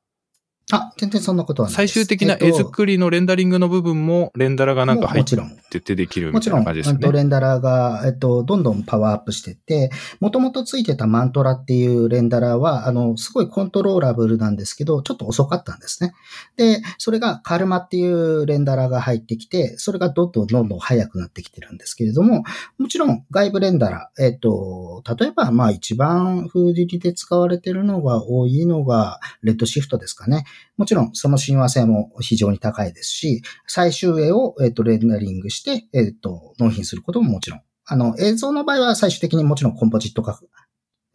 あ、全然そんなことはないです。最終的な絵えっと作りのレンダリングの部分も、レンダラがなんか入っももちろん。ててできるみもちろん、たいな感じですうんとね。レンダラーが、えっと、どんどんパワーアップしてて、もともとついてたマントラっていうレンダラーは、あの、すごいコントローラブルなんですけど、ちょっと遅かったんですね。で、それがカルマっていうレンダラーが入ってきて、それがどんどんどんどん速くなってきてるんですけれども、もちろん外部レンダラー、えっと、例えば、まあ一番フーディニで使われてるのが多いのが、レッドシフトですかね。もちろんその親和性も非常に高いですし、最終絵を、えっとレンダリングして、えっと納品することももちろん。あの、映像の場合は最終的にもちろんコンポジット化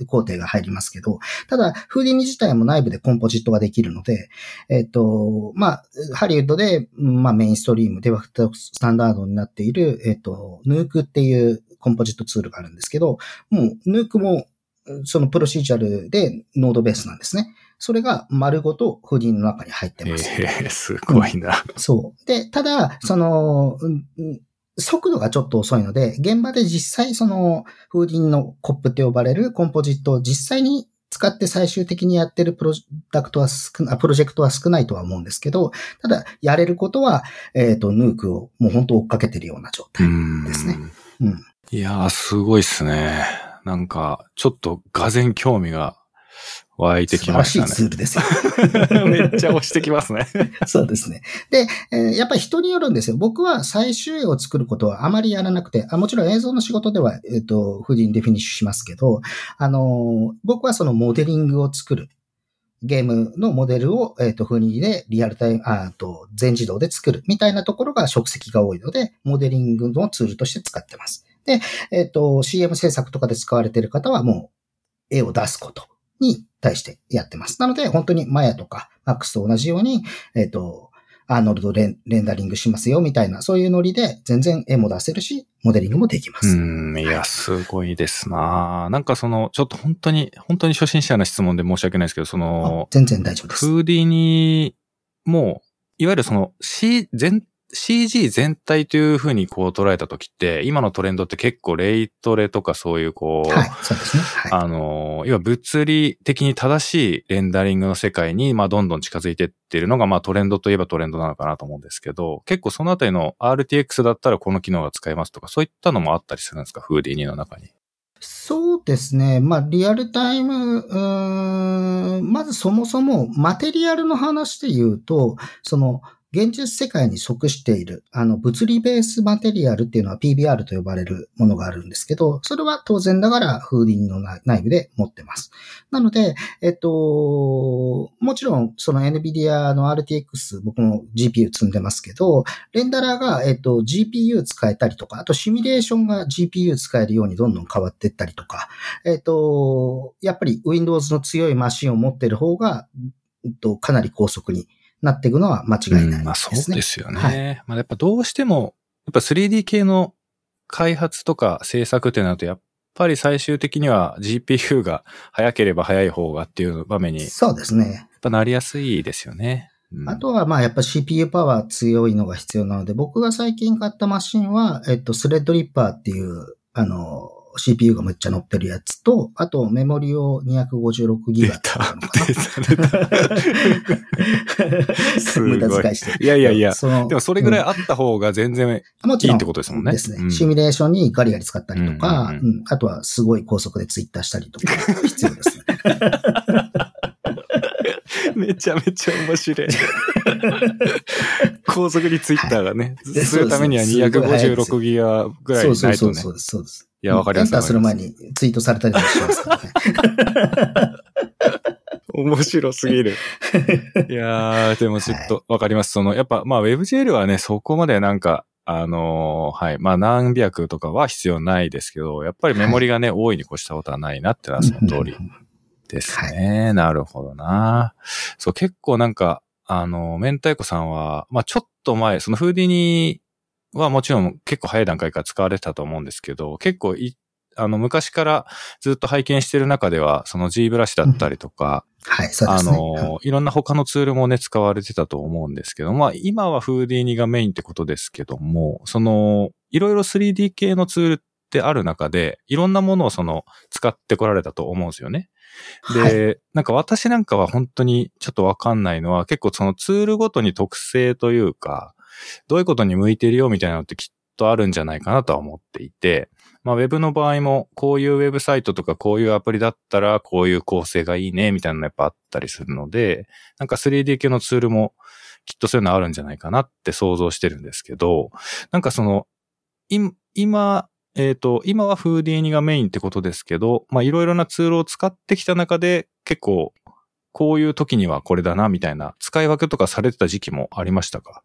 工程が入りますけど、ただ、フーディニ自体も内部でコンポジットができるので、えっ、と、まあ、ハリウッドで、まあ、メインストリーム、デファクトスタンダードになっている、えっ、と、ヌークっていうコンポジットツールがあるんですけど、もう、ヌークも、そのプロシージャルでノードベースなんですね。それが丸ごとフーディニの中に入ってます。ええすごいな。そう。で、ただ、その、うんうん速度がちょっと遅いので、現場で実際その、フーディニのコップって呼ばれるコンポジットを実際に使って最終的にやってるプロダクトは少な、プロジェクトは少ないとは思うんですけど、ただ、やれることは、えっ、と、ヌークをもう本当追っかけてるような状う態。んですね。うん。いやー、すごいっすね。なんか、ちょっと、がぜん興味が湧いてきましたね。素晴らしいツールですよ。[LAUGHS] めっちゃ推してきますね。[LAUGHS] そうですね。で、えーやっぱり人によるんですよ。僕は最終絵を作ることはあまりやらなくて、あもちろん映像の仕事では、えっ、フーディニでフィニッシュしますけど、あのー僕はそのモデリングを作る。ゲームのモデルを、えっ、と、フーディンでリアルタイム、ああと、全自動で作るみたいなところが職責が多いので、モデリングのツールとして使ってます。で、えっ、と、CM 制作とかで使われている方はもう、絵を出すことに対してやってます。なので、本当にマヤとか MAX と同じように、えっ、と、アーノルドレンレンダリングしますよみたいな、そういうノリで全然絵も出せるし、モデリングもできまうす。ん、いや、すごいですななんかその、ちょっと本当に、本当に初心者の質問で申し訳ないですけど、そあの、全然大丈夫です。フーディーにもう、いわゆるその C 全 CG 全体というふうにこう捉えたときって、今のトレンドって結構レイトレとかそういうこう、はい、そうですね。はい、あの、要は物理的に正しいレンダリングの世界に、まあどんどん近づいていっているのが、まあトレンドといえばトレンドなのかなと思うんですけど、結構そのあたりの RTX だったらこの機能が使えますとか、そういったのもあったりするんですか？フーディーニの中に。そうですね。まあ、リアルタイム、うん、まずそもそもマテリアルの話で言うと、その、現実世界に即している、あの、物理ベースマテリアルっていうのは PBR と呼ばれるものがあるんですけど、それは当然ながらフーディングの内部で持ってます。なので、えっと、もちろん、その NVIDIA の RTX、僕も GPU 積んでますけど、レンダラーが、えっと、GPU 使えたりとか、あとシミュレーションが GPU 使えるようにどんどん変わっていったりとか、えっと、やっぱり Windows の強いマシンを持ってる方が、かなり高速になっていくのは間違いないですね。うん、まあそうですよね。はい、まあやっぱどうしても、やっぱ 3D 系の開発とか制作ってなると、やっぱり最終的には GPU が早ければ早い方がっていう場面に。そうですね。やっぱなりやすいですよね。うん、あとは、まあ、やっぱ CPU パワー強いのが必要なので、僕が最近買ったマシンは、えっと、スレッドリッパーっていう、あの、CPU がめっちゃ乗ってるやつと、あとメモリを256ギガた。[LAUGHS] 無駄遣いしていやいやいや、そのでもそれぐらいあった方が全然いいってことですもんね。ですね、うん、シミュレーションにガリガリ使ったりとか、うんうんうん、あとはすごい高速でツイッターしたりとか [LAUGHS] 必要ですね。[LAUGHS] めちゃめちゃ面白い。高速にツイッターがね、はい、するためには256ギガぐらいないとね。そうそうそうです。そうです。いや、わかります。エンターする前にツイートされたりもしますからね。[LAUGHS] 面白すぎる。[LAUGHS] いやー、でもちょっとわかります。その、やっぱ、まあ WebGL はね、そこまでなんか、あのー、はい。まあ何百とかは必要ないですけど、やっぱりメモリがね、はい、多いに越したことはないなってのはその通りですね。はい、なるほどな。そう、結構なんか、あの、明太子さんは、まあちょっと前、そのフーディニはもちろん結構早い段階から使われてたと思うんですけど、結構い、あの、昔からずっと拝見してる中では、その G ブラシだったりとか、うん、はい、そうですね。あの、いろんな他のツールもね、使われてたと思うんですけど、まあ、今はフーディーニがメインってことですけども、その、いろいろ 3D 系のツールってある中で、いろんなものをその、使ってこられたと思うんですよね。で、はい、なんか私なんかは本当にちょっとわかんないのは、結構そのツールごとに特性というか、どういうことに向いてるよみたいなのってきっとあるんじゃないかなとは思っていて、まあ、ウェブの場合も、こういうウェブサイトとかこういうアプリだったら、こういう構成がいいね、みたいなのやっぱあったりするので、なんか 3D 系のツールもきっとそういうのあるんじゃないかなって想像してるんですけど、なんかその、今、えっ、ー、と、今はフーディーニがメインってことですけど、まあいろいろなツールを使ってきた中で、結構、こういう時にはこれだな、みたいな使い分けとかされてた時期もありましたか？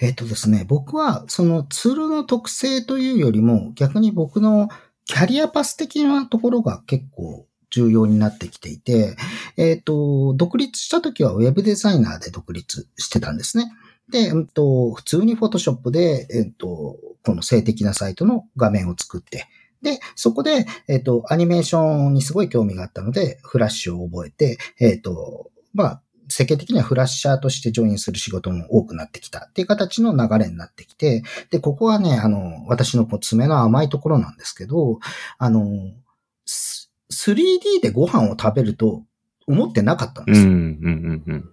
えっ、とですね、僕はそのツールの特性というよりも、逆に僕のキャリアパス的なところが結構重要になってきていて、えっ、と、独立した時はウェブデザイナーで独立してたんですね。で、うんと、普通にフォトショップで、えっ、と、この静的なサイトの画面を作って、で、そこで、えっ、と、アニメーションにすごい興味があったので、フラッシュを覚えて、えっ、と、まあ、世間的にはフラッシャーとしてジョインする仕事も多くなってきたっていう形の流れになってきて、で、ここはね、あの、私の爪の甘いところなんですけど、あの、3D でご飯を食べると思ってなかったんですよ。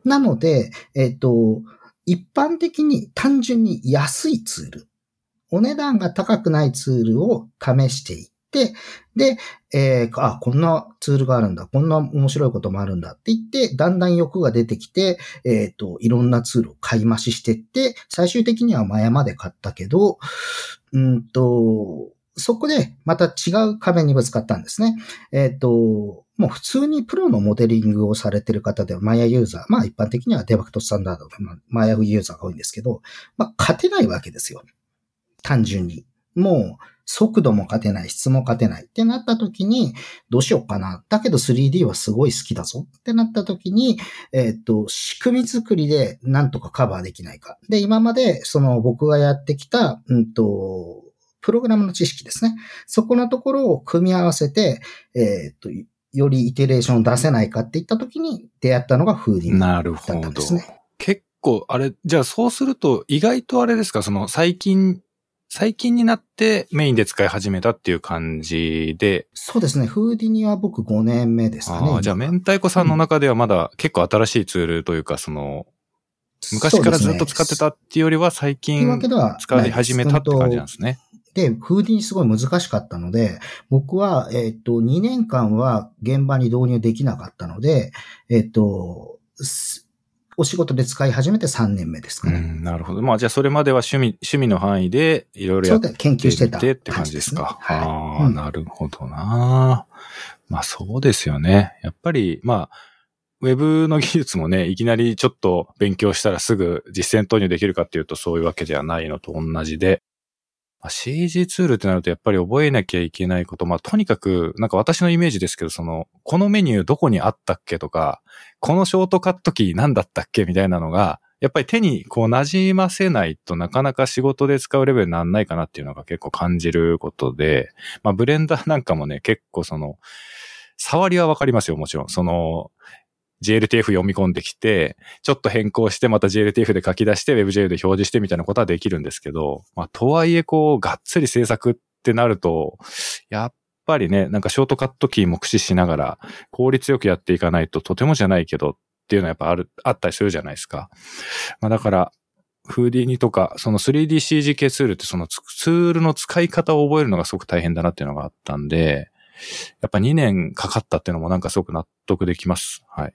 なので、えっ、ー、と、一般的に単純に安いツール、お値段が高くないツールを試していって、で、えー、あ、こんなツールがあるんだ、こんな面白いこともあるんだって言って、だんだん欲が出てきて、えっ、ー、と、いろんなツールを買い増ししてって、最終的にはマヤまで買ったけど、うんと、そこでまた違う壁にぶつかったんですね。えっ、ー、と、もう普通にプロのモデリングをされてる方では、マヤユーザー、まあ一般的にはデバクトスタンダードで、マヤユーザーが多いんですけど、まあ勝てないわけですよ。単純に。もう、速度も勝てない、質も勝てないってなった時に、どうしようかな。だけど 3D はすごい好きだぞってなった時に、えっ、と、仕組み作りでなんとかカバーできないか。で、今までその僕がやってきた、うんと、プログラムの知識ですね。そこのところを組み合わせて、えっ、と、よりイテレーションを出せないかっていった時に出会ったのがフーディングだったんですね。なるほど。結構、あれ、じゃあそうすると、意外とあれですか、その最近、最近になってメインで使い始めたっていう感じで。そうですね。フーディニは僕5年目ですかね。あじゃあ、明太子さんの中ではまだ結構新しいツールというか、その、昔からずっと使ってたっていうよりは最近使い始めたって感じなんですね。で、フーディニすごい難しかったので、僕は、えっ、と、2年間は現場に導入できなかったので、えっ、と、お仕事で使い始めて3年目ですかね。なるほど。まあ、じゃあそれまでは趣味、趣味の範囲でいろいろやって研究してたって感じですか？すね、はい、ああ、うん、なるほどな。まあそうですよね。やっぱり、まあ、ウェブの技術もね、いきなりちょっと勉強したらすぐ実践投入できるかっていうとそういうわけではないのと同じで、まあ、CG ツールってなるとやっぱり覚えなきゃいけないこと、まあとにかく、なんか私のイメージですけど、その、このメニューどこにあったっけとか、このショートカットキー何だったっけみたいなのが、やっぱり手にこう馴染ませないとなかなか仕事で使うレベルにならないかなっていうのが結構感じることで、まあブレンダーなんかもね、結構その、触りはわかりますよ、もちろん。その、GLTF 読み込んできて、ちょっと変更してまた GLTF で書き出して WebGL で表示してみたいなことはできるんですけど、まあ、とはいえこう、がっつり制作ってなると、やっぱりね、なんかショートカットキーも駆使しながら、効率よくやっていかないととてもじゃないけどっていうのはやっぱある、あったりするじゃないですか。まあだから、フーディニとか、その 3DCG 系ツールってそのツールの使い方を覚えるのがすごく大変だなっていうのがあったんで、やっぱ2年かかったっていうのもなんかすごく納得できます。はい。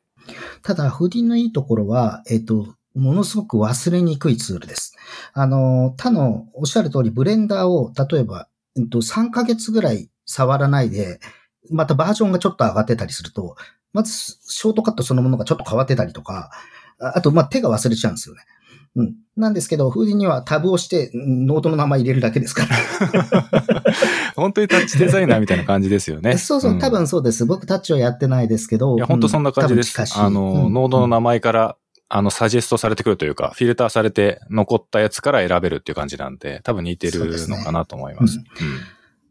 ただ、フーディニのいいところは、えっ、と、ものすごく忘れにくいツールです。あの、他のおっしゃる通り、ブレンダーを、例えば、えっと、3ヶ月ぐらい触らないで、またバージョンがちょっと上がってたりすると、まず、ショートカットそのものがちょっと変わってたりとか、あと、ま、手が忘れちゃうんですよね。うん。なんですけど、フーディニはタブを押して、ノードの名前入れるだけですから。[LAUGHS] 本当にタッチデザイナーみたいな感じですよね。[LAUGHS] そうそう、多分そうです。僕タッチをやってないですけど。いや、本当そんな感じです。あの、ノードの名前から、あの、サジェストされてくるというか、フィルターされて残ったやつから選べるっていう感じなんで、多分似てるのかなと思います。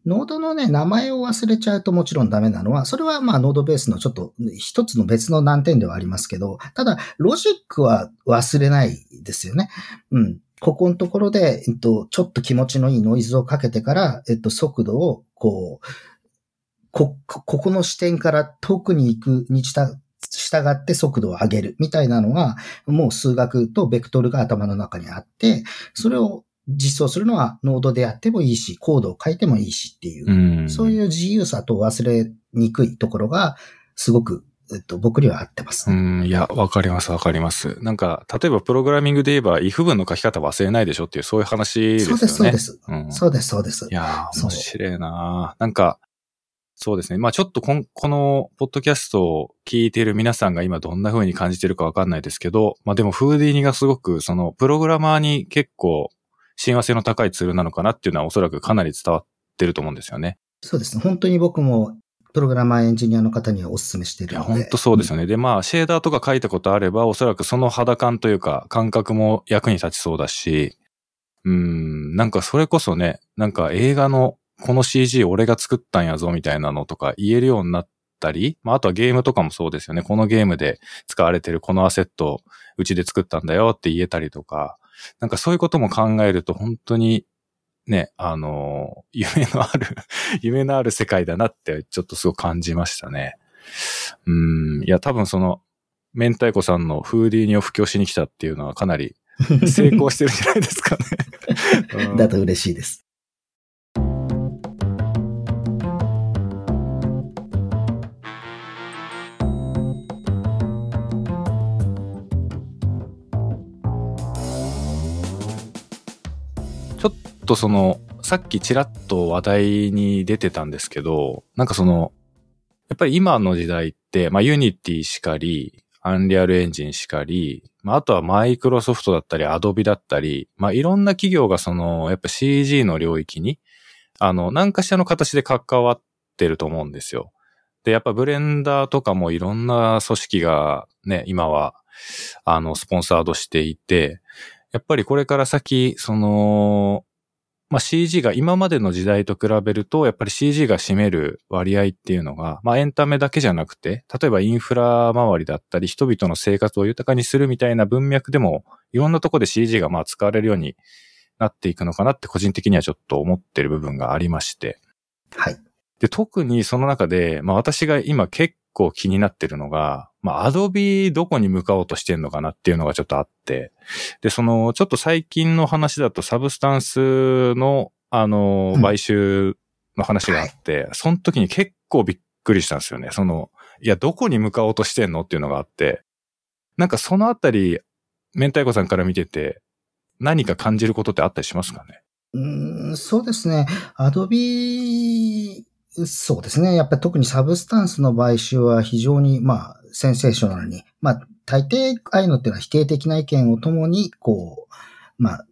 ノードのね、名前を忘れちゃうともちろんダメなのは、それはまあノードベースのちょっと一つの別の難点ではありますけど、ただ、ロジックは忘れないですよね。うん。ここのところで、えっと、ちょっと気持ちのいいノイズをかけてから、えっと、速度を、こう、こ、ここの視点から遠くに行くにした従って速度を上げるみたいなのが、もう数学とベクトルが頭の中にあって、それを実装するのはノードでやってもいいし、コードを書いてもいいしっていう、うそういう自由さと忘れにくいところが、すごく、えっと、僕には合ってます、ね。うん、いや、わかります、わかります。なんか、例えばプログラミングで言えば、if 文の書き方忘れないでしょっていう、そういう話ですよね。そうです、そうです。うん、そうです、そうです。いや面白いななんか、そうですね。まあちょっとこんこのポッドキャストを聞いている皆さんが今どんな風に感じてるかわかんないですけど、まあでもフーディーニがすごくそのプログラマーに結構親和性の高いツールなのかなっていうのはおそらくかなり伝わってると思うんですよね。そうですね。本当に僕もプログラマーエンジニアの方にはお勧めしているので。いや、本当そうですよね。で、まあ、シェーダーとか書いたことあれば、おそらくその肌感というか、感覚も役に立ちそうだし、うん、なんかそれこそね、なんか映画のこの CG 俺が作ったんやぞみたいなのとか言えるようになったり、まあ、あとはゲームとかもそうですよね。このゲームで使われてるこのアセット、うちで作ったんだよって言えたりとか、なんかそういうことも考えると本当にね、あの、夢のある [LAUGHS] 夢のある世界だなってちょっとすごく感じましたね。うん、いや多分その、明太子さんのフーディーニを布教しに来たっていうのはかなり成功してるんじゃないですかね [LAUGHS] [LAUGHS] だと嬉しいです。とその、さっきちらっと話題に出てたんですけど、なんかその、やっぱり今の時代って、まあユニティしかり、アンリアルエンジンしかり、まああとはマイクロソフトだったり、アドビだったり、まあいろんな企業がその、やっぱ CG の領域に、あの、何かしらの形で関わってると思うんですよ。で、やっぱブレンダーとかもいろんな組織がね、今は、あの、スポンサードしていて、やっぱりこれから先、その、まあ、CG が今までの時代と比べると、やっぱり CG が占める割合っていうのが、まあ、エンタメだけじゃなくて、例えばインフラ周りだったり、人々の生活を豊かにするみたいな文脈でも、いろんなとこで CG がまあ使われるようになっていくのかなって個人的にはちょっと思ってる部分がありまして。はい。で、特にその中で、まあ私が今結構気になってるのが、まあ、アドビどこに向かおうとしてんのかなっていうのがちょっとあって、で、その、ちょっと最近の話だとサブスタンスの、あの、買収の話があって、うんその時に結構びっくりしたんですよね。その、いや、どこに向かおうとしてんのっていうのがあって、なんかそのあたり、明太子さんから見てて、何か感じることってあったりしますかね？うん、そうですね。アドビそうですね。やっぱり特にサブスタンスの買収は非常に、まあ、センセーショナルに、まあ、大抵、ああいうのっていうのは否定的な意見をともに、こう、まあ、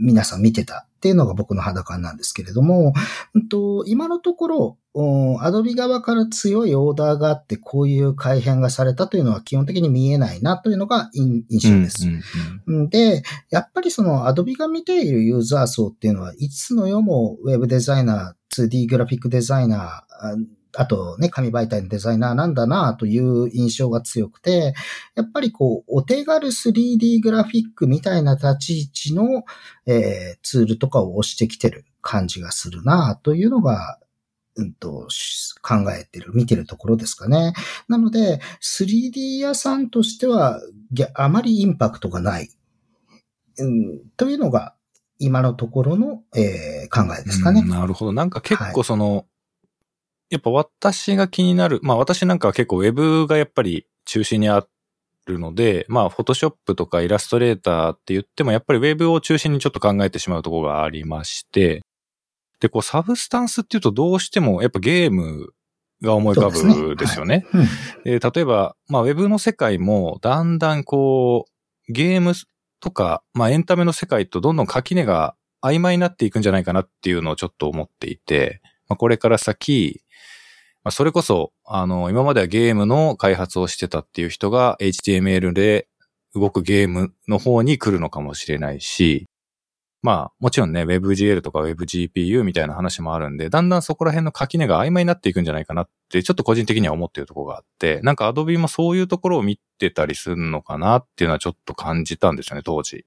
皆さん見てたっていうのが僕の肌感なんですけれども、うんと、今のところ、アドビ側から強いオーダーがあって、こういう改変がされたというのは基本的に見えないなというのが印象です。で、やっぱりそのアドビが見ているユーザー層っていうのは、いつの世もウェブデザイナー、2D グラフィックデザイナー、あとね、紙媒体のデザイナーなんだなという印象が強くて、やっぱりこう、お手軽 3D グラフィックみたいな立ち位置の、えー、ツールとかを押してきてる感じがするなというのが、うんと、考えてる、見てるところですかね。なので、3D 屋さんとしては、あまりインパクトがない、うん、というのが、今のところの、えー、考えですかね。なるほど。なんか結構その、はいやっぱ私が気になる、まあ私なんかは結構ウェブがやっぱり中心にあるので、まあフォトショップとかイラストレーターって言ってもやっぱりウェブを中心にちょっと考えてしまうところがありまして、で、こうサブスタンスっていうとどうしてもやっぱゲームが思い浮かぶですよね。で、例えば、まあウェブの世界もだんだんこうゲームとか、まあエンタメの世界とどんどん垣根が曖昧になっていくんじゃないかなっていうのをちょっと思っていて、まあ、これから先、まあ、それこそ、あの、今まではゲームの開発をしてたっていう人が HTML で動くゲームの方に来るのかもしれないし、まあ、もちろんね、WebGL とか WebGPU みたいな話もあるんで、だんだんそこら辺の垣根が曖昧になっていくんじゃないかなって、ちょっと個人的には思っているところがあって、なんか Adobe もそういうところを見てたりするのかなっていうのはちょっと感じたんですよね、当時。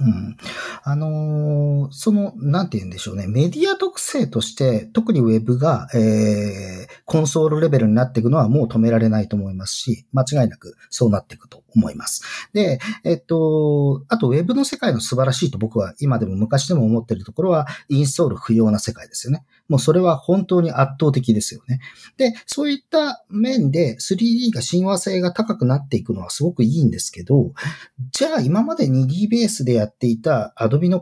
うん。あのー、その、なんて言うんでしょうね。メディア特性として、特にウェブが、えー、コンソールレベルになっていくのはもう止められないと思いますし、間違いなくそうなっていくと思います。で、えっと、あとウェブの世界の素晴らしいと僕は今でも昔でも思っているところは、インストール不要な世界ですよね。もうそれは本当に圧倒的ですよね。で、そういった面で 3D が親和性が高くなっていくのはすごくいいんですけど、じゃあ今まで 2D ベースでやっていた Adobe の,、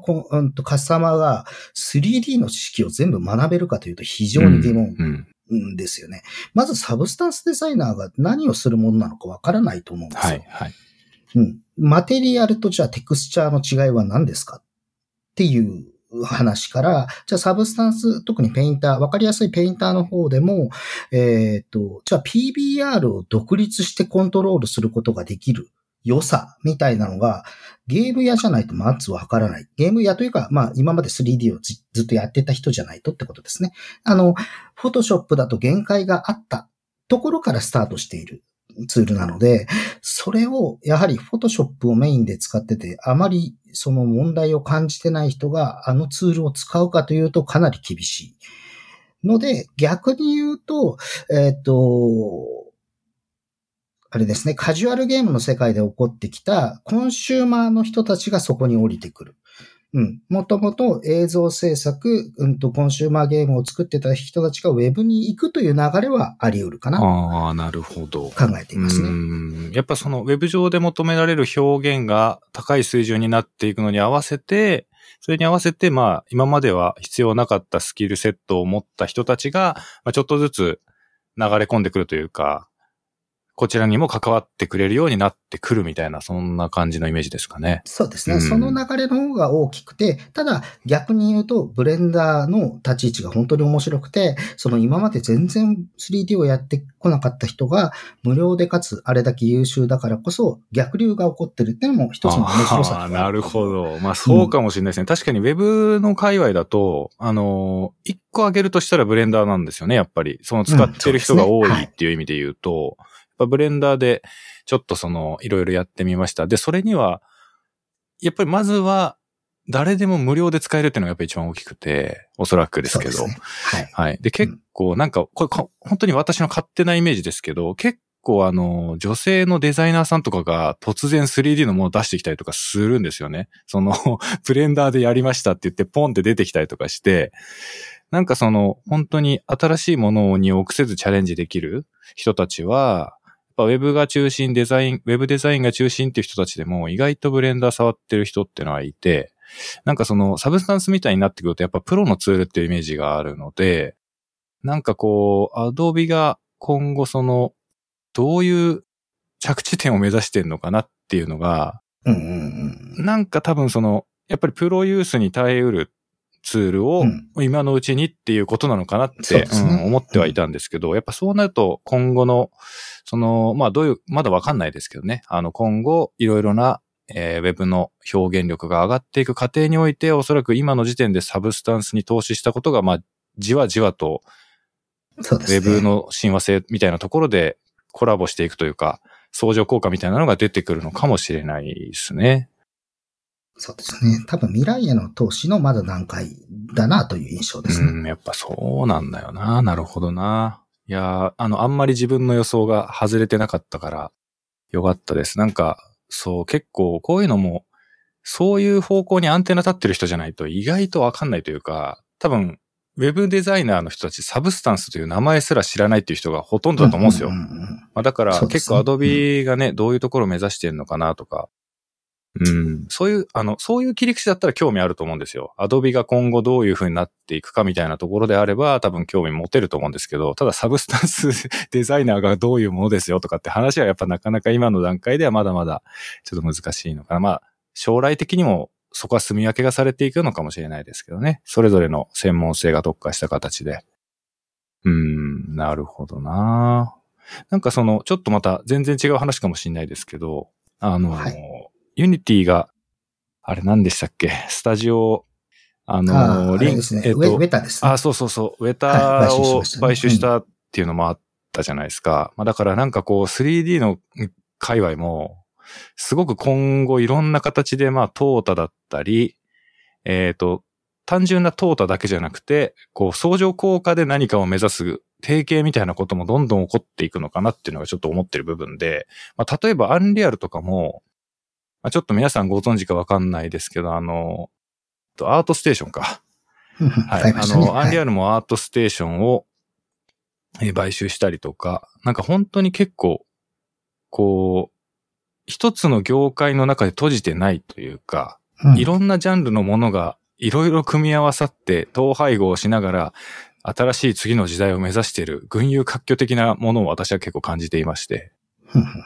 カスタマーが 3D の知識を全部学べるかというと非常に疑問。んですよね。まずサブスタンスデザイナーが何をするものなのかわからないと思うんですよ。はい、はい。うん。マテリアルとじゃあテクスチャーの違いは何ですかっていう話から、じゃあサブスタンス、特にペインター、わかりやすいペインターの方でも、えっ、ー、と、じゃあ PBR を独立してコントロールすることができる良さみたいなのが、ゲーム屋じゃないとまずわからない。ゲーム屋というか、まあ今まで 3D をずっとやってた人じゃないとってことですね。あの、フォトショップだと限界があったところからスタートしているツールなので、それをやはりフォトショップをメインで使ってて、あまりその問題を感じてない人があのツールを使うかというとかなり厳しい。ので、逆に言うと、えっ、ー、と、あれですね、カジュアルゲームの世界で起こってきたコンシューマーの人たちがそこに降りてくる。うん。もともと映像制作、うんと、コンシューマーゲームを作ってた人たちがウェブに行くという流れはあり得るかな。ああ、なるほど。考えていますね。うん。やっぱそのウェブ上で求められる表現が高い水準になっていくのに合わせて、それに合わせて、まあ、今までは必要なかったスキルセットを持った人たちが、まあ、ちょっとずつ流れ込んでくるというか、こちらにも関わってくれるようになってくるみたいな、そんな感じのイメージですかね。そうですね。うんその流れの方が大きくて、ただ逆に言うと、ブレンダーの立ち位置が本当に面白くて、その今まで全然 3D をやってこなかった人が、無料でかつあれだけ優秀だからこそ、逆流が起こってるっていうのも一つの面白さあなるほど。まあそうかもしれないですね。確かに Web の界隈だと、あの、一個挙げるとしたらブレンダーなんですよね、やっぱり。その使ってる人が多いっていう意味で言うと、やっぱブレンダーでちょっとその、いろいろやってみました。で、それには、やっぱりまずは、誰でも無料で使えるっていうのがやっぱり一番大きくて、おそらくですけど。ね。はい。はい。で、結構なんか、これか、本当に私の勝手なイメージですけど、結構あの、女性のデザイナーさんとかが突然 3D のものを出してきたりとかするんですよね。その、[LAUGHS] ブレンダーでやりましたって言ってポンって出てきたりとかして、なんかその、本当に新しいものに臆せずチャレンジできる人たちは、ぱウェブが中心、デザイン、ウェブデザインが中心っていう人たちでも意外とブレンダー触ってる人ってのはいて、なんかそのサブスタンスみたいになってくるとやっぱプロのツールっていうイメージがあるので、なんかこう、アドビが今後その、どういう着地点を目指してるのかなっていうのが、うんうんうん。なんか多分その、やっぱりプロユースに耐えうるツールをうん今のうちにっていうことなのかなって、そうですねうん思ってはいたんですけど、やっぱそうなると今後の、その、まあどういう、まだわかんないですけどね、あの今後いろいろな、えーウェブの表現力が上がっていく過程において、おそらく今の時点でサブスタンスに投資したことが、まあ、じわじわとウ。ェブの親和性みたいなところでコラボしていくというか、相乗効果みたいなのが出てくるのかもしれないですね。そうですね。多分未来への投資のまだ段階だなという印象ですね。うん、やっぱそうなんだよな。なるほどな。いやー、あの、あんまり自分の予想が外れてなかったから、よかったです。なんか、そう、結構こういうのも、そういう方向にアンテナ立ってる人じゃないと意外とわかんないというか、多分、ウェブデザイナーの人たち、サブスタンスという名前すら知らないっていう人がほとんどだと思うんですよ。まあ、だから結構アドビがね、どういうところを目指してるのかなとか、そういう、あの、そういう切り口だったら興味あると思うんですよ。アドビが今後どういう風になっていくかみたいなところであれば多分興味持てると思うんですけど、ただサブスタンス [LAUGHS] デザイナーがどういうものですよとかって話はやっぱなかなか今の段階ではまだまだちょっと難しいのかな。まあ、将来的にもそこは住み分けがされていくのかもしれないですけどね。それぞれの専門性が特化した形で。うーん、なるほどななんかその、ちょっとまた全然違う話かもしれないですけど、あの、はいユニティが、あれ何でしたっけ？スタジオ、ああの、あ、あれですね。えっとウェタですね。あ、そうそうそう、ウェタを買収したっていうのもあったじゃないですか。まあだからなんかこう 3D の界隈も、すごく今後いろんな形でまあトータだったり、えっ、と、単純なトータだけじゃなくて、こう相乗効果で何かを目指す提携みたいなこともどんどん起こっていくのかなっていうのがちょっと思ってる部分で、まあ例えばアンリアルとかも、まあ、ちょっと皆さんご存知かわかんないですけど、あの、アートステーションか。はい。あ。の、アンリアル。ルもアートステーションを、えー買収したりとか、なんか本当に結構、こう、一つの業界の中で閉じてないというか、いろんなジャンルのものがいろいろ組み合わさって統廃合しながら、新しい次の時代を目指している群雄割拠的なものを私は結構感じていまして。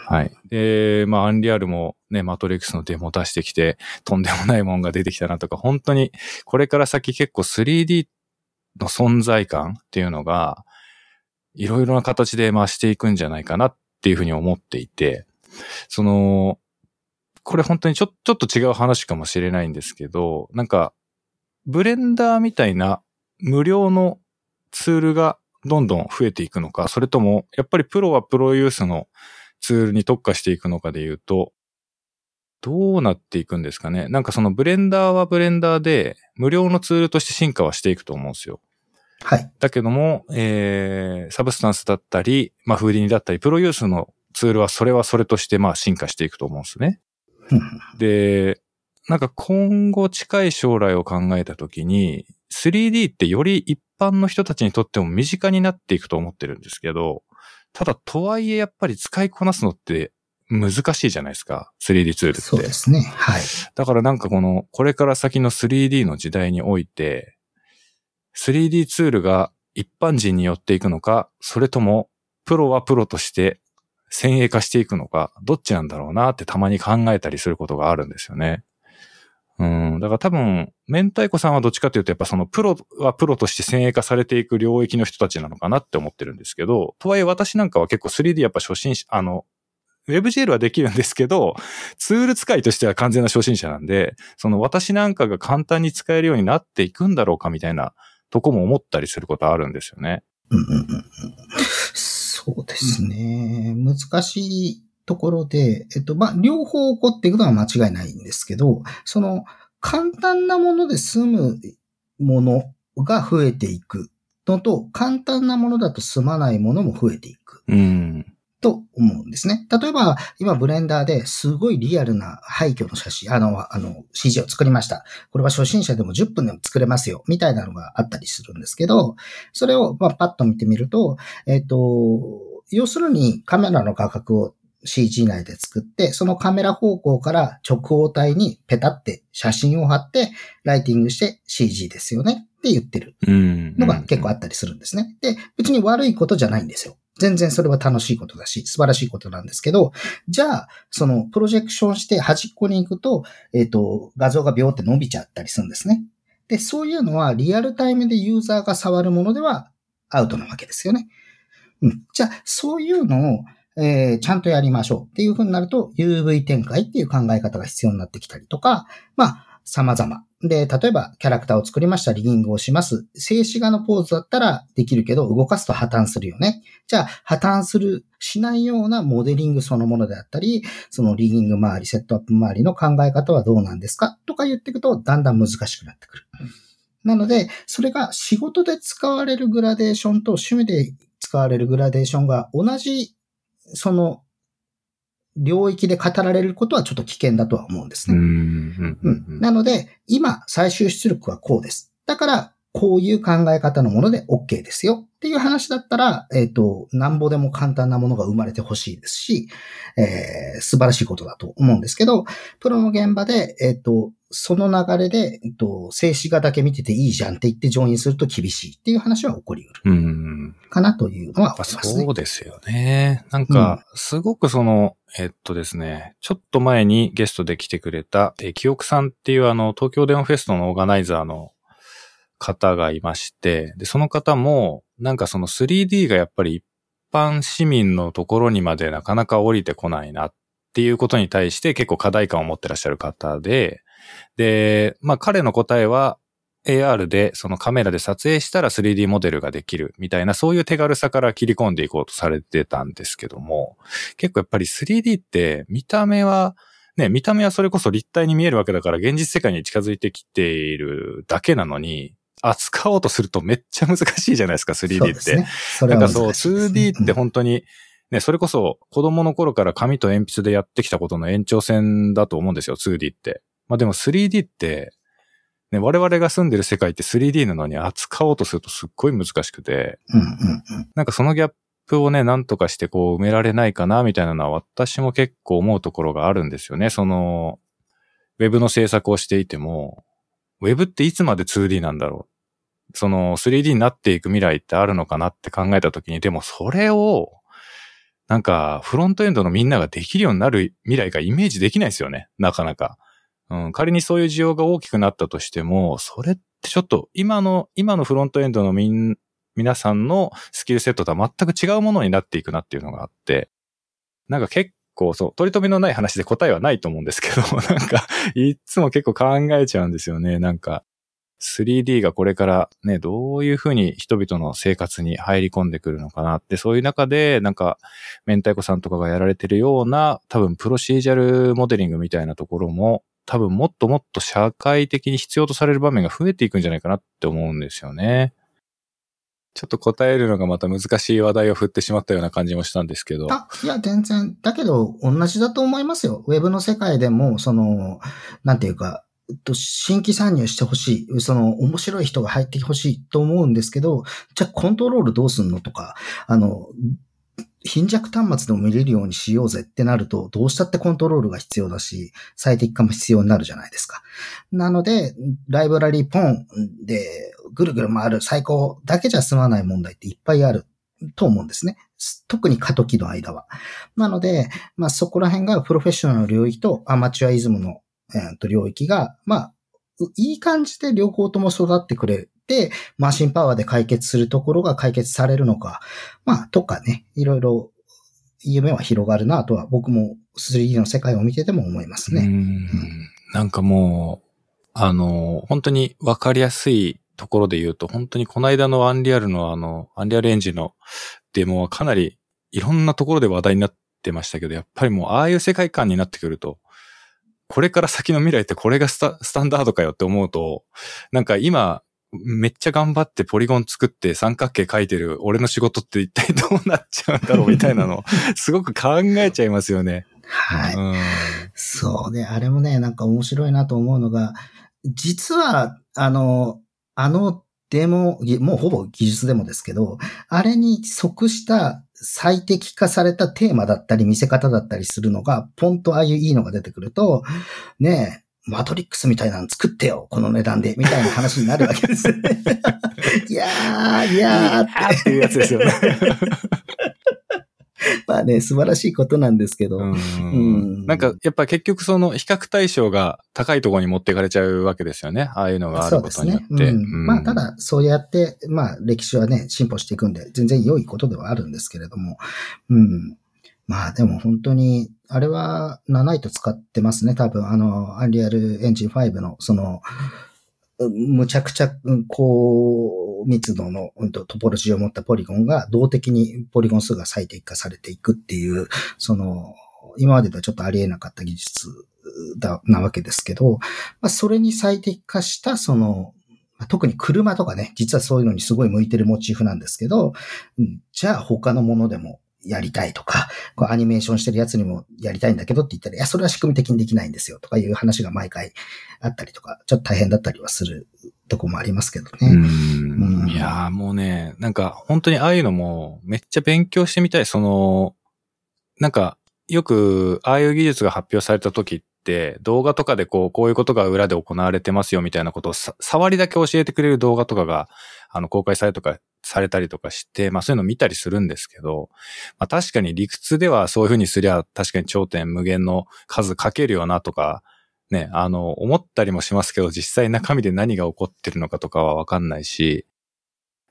はい。で、まあ、アンリアルもね、マトリックスのデモ出してきて、とんでもないもんが出てきたなとか、本当に、これから先結構 3D の存在感っていうのが、いろいろな形で増していくんじゃないかなっていうふうに思っていて、その、これ本当にちょ、ちょっと違う話かもしれないんですけど、なんか、ブレンダーみたいな無料のツールがどんどん増えていくのか、それとも、やっぱりプロはプロユースのツールに特化していくのかで言うと、どうなっていくんですかね？なんかそのブレンダーはブレンダーで、無料のツールとして進化はしていくと思うんですよ。はい。だけども、えー、サブスタンスだったり、まあ、フーディニだったり、プロユースのツールはそれはそれとして、まあ、進化していくと思うんですね。うんで、なんか今後近い将来を考えたときに、3D ってより一般の人たちにとっても身近になっていくと思ってるんですけど、ただとはいえやっぱり使いこなすのって難しいじゃないですか。3D ツールって。そうですね。はい。だからなんかこの、これから先の 3D の時代において、3D ツールが一般人に寄っていくのか、それとも、プロはプロとして先鋭化していくのか、どっちなんだろうなってたまに考えたりすることがあるんですよね。うん。だから多分、明太子さんはどっちかというと、やっぱそのプロはプロとして先鋭化されていく領域の人たちなのかなって思ってるんですけど、とはいえ私なんかは結構 3D やっぱ初心者、あの、WebGL はできるんですけど、[LAUGHS] ツール使いとしては完全な初心者なんで、その私なんかが簡単に使えるようになっていくんだろうかみたいなとこも思ったりすることあるんですよね。うんうんうん、そうですね。難しいところで、えっと、まあ、両方起こっていくのは間違いないんですけど、その、簡単なもので済むものが増えていくのと、簡単なものだと済まないものも増えていく。うん。と思うんですね。例えば、今ブレンダーですごいリアルな廃墟の写真、あの、あの、CG を作りました。これは初心者でも10分でも作れますよ、みたいなのがあったりするんですけど、それを、まあ、パッと見てみると、えっ、ー、と、要するにカメラの画角を CG 内で作って、そのカメラ方向から直方体にペタって写真を貼って、ライティングして CG ですよねって言ってるのが結構あったりするんですね。で、別に悪いことじゃないんですよ。全然それは楽しいことだし、素晴らしいことなんですけど、じゃあ、そのプロジェクションして端っこに行くと、えっ、ー、と、画像がビョーって伸びちゃったりするんですね。で、そういうのはリアルタイムでユーザーが触るものではアウトなわけですよね。うん。じゃあ、そういうのを、えー、ちゃんとやりましょうっていうふうになると、UV 展開っていう考え方が必要になってきたりとか、まあ、様々。で、例えばキャラクターを作りました、リギングをします。静止画のポーズだったらできるけど、動かすと破綻するよね。じゃあ、破綻する、しないようなモデリングそのものであったり、そのリギング周り、セットアップ周りの考え方はどうなんですか？とか言っていくと、だんだん難しくなってくる。なので、それが仕事で使われるグラデーションと趣味で使われるグラデーションが同じ、その領域で語られることはちょっと危険だとは思うんですね。なので、今、最終出力はこうです。だから、こういう考え方のもので OK ですよっていう話だったら、えっ、ー、と、なんぼでも簡単なものが生まれてほしいですし、えー、素晴らしいことだと思うんですけど、プロの現場で、えっ、ー、と、その流れで、えっと、静止画だけ見てていいじゃんって言って上印すると厳しいっていう話は起こりうる。うん。かなというのは思いますね。そうですよね。なんか、すごくその、うん、えっとですね、ちょっと前にゲストで来てくれた、え、記憶さんっていうあの、東京デモフェストのオーガナイザーの方がいまして、で、その方も、なんかその 3D がやっぱり一般市民のところにまでなかなか降りてこないなっていうことに対して結構課題感を持ってらっしゃる方で、で、まあ彼の答えは AR でそのカメラで撮影したら 3D モデルができるみたいなそういう手軽さから切り込んでいこうとされてたんですけども、結構やっぱり 3D って見た目はね、見た目はそれこそ立体に見えるわけだから現実世界に近づいてきているだけなのに、扱おうとするとめっちゃ難しいじゃないですか、3D って。ね、なんかそう、2D って本当に、ね、それこそ子供の頃から紙と鉛筆でやってきたことの延長線だと思うんですよ、2D って。まあでも 3D って、ね、我々が住んでる世界って 3D なのに扱おうとするとすっごい難しくて、なんかそのギャップをね、なんとかしてこう埋められないかな、みたいなのは私も結構思うところがあるんですよね。その、ウェブの制作をしていても、ウェブっていつまで 2D なんだろう？その 3D になっていく未来ってあるのかなって考えたときに、でもそれを、なんか、フロントエンドのみんなができるようになる未来がイメージできないですよね。なかなか。うん、仮にそういう需要が大きくなったとしても、それってちょっと今の、今のフロントエンドのみん、皆さんのスキルセットとは全く違うものになっていくなっていうのがあって、なんか結構そう、取り留めのない話で答えはないと思うんですけど、[LAUGHS] なんか、いつも結構考えちゃうんですよね。なんか、3D がこれからね、どういうふうに人々の生活に入り込んでくるのかなって、そういう中で、なんか、明太子さんとかがやられてるような、多分プロシージャルモデリングみたいなところも、多分もっともっと社会的に必要とされる場面が増えていくんじゃないかなって思うんですよね。ちょっと答えるのがまた難しい話題を振ってしまったような感じもしたんですけど。あ、いや、全然。だけど、同じだと思いますよ。ウェブの世界でも、その、なんていうか、新規参入してほしい。その、面白い人が入ってほしいと思うんですけど、じゃあコントロールどうすんのとか、あの、貧弱端末でも見れるようにしようぜってなると、どうしたってコントロールが必要だし、最適化も必要になるじゃないですか。なので、ライブラリーポンでぐるぐる回る最高だけじゃ済まない問題っていっぱいある。と思うんですね。特に過渡期の間は。なので、まあそこら辺がプロフェッショナルの領域とアマチュアイズムの、えー、と領域が、まあ、いい感じで両方とも育ってくれて、マシンパワーで解決するところが解決されるのか、まあ、とかね、いろいろ夢は広がるなとは僕も 3D の世界を見てても思いますね。うん、なんかもう、あの、本当にわかりやすいところで言うと、本当にこの間のアンリアルのあの、アンリアルエンジンのデモはかなりいろんなところで話題になってましたけど、やっぱりもうああいう世界観になってくると、これから先の未来ってこれがスタスタンダードかよって思うと、なんか今、めっちゃ頑張ってポリゴン作って三角形描いてる俺の仕事って一体どうなっちゃうんだろうみたいなの、[LAUGHS] すごく考えちゃいますよね。はい。うん、そうね。あれもね、なんか面白いなと思うのが、実は、あの、あのデモ、もうほぼ技術デモですけど、あれに即した最適化されたテーマだったり見せ方だったりするのが、ポンとああいういいのが出てくると、ねえ、マトリックスみたいなの作ってよ、この値段で、みたいな話になるわけですね。[LAUGHS] いやー、いやーって。っていうやつですよね。まあね、素晴らしいことなんですけど。うんうんなんか、やっぱ結局その比較対象が高いところに持っていかれちゃうわけですよね。ああいうのがあることによって。そうですね。うん、まあ、ただ、そうやって、まあ、歴史はね、進歩していくんで、全然良いことではあるんですけれども。うん。まあ、でも本当に、あれは、7イト使ってますね。多分、あの、アンリアルエンジン5の、その、むちゃくちゃ、高密度のトポロジーを持ったポリゴンが動的にポリゴン数が最適化されていくっていう、その、今までではちょっとありえなかった技術だ、なわけですけど、まあ、それに最適化した、その、特に車とかね、実はそういうのにすごい向いてるモチーフなんですけど、じゃあ他のものでもやりたいとか、こうアニメーションしてるやつにもやりたいんだけどって言ったら、いや、それは仕組み的にできないんですよとかいう話が毎回あったりとか、ちょっと大変だったりはするとこもありますけどね。うんいやもうね、なんか本当にああいうのもめっちゃ勉強してみたい。その、なんかよくああいう技術が発表された時って、動画とかでこう、こういうことが裏で行われてますよみたいなことを触りだけ教えてくれる動画とかが、あの、公開されとかされたりとかして、まあそういうの見たりするんですけど、まあ確かに理屈ではそういうふうにすりゃ確かに頂点無限の数かけるよなとか、ね、あの、思ったりもしますけど、実際中身で何が起こってるのかとかはわかんないし、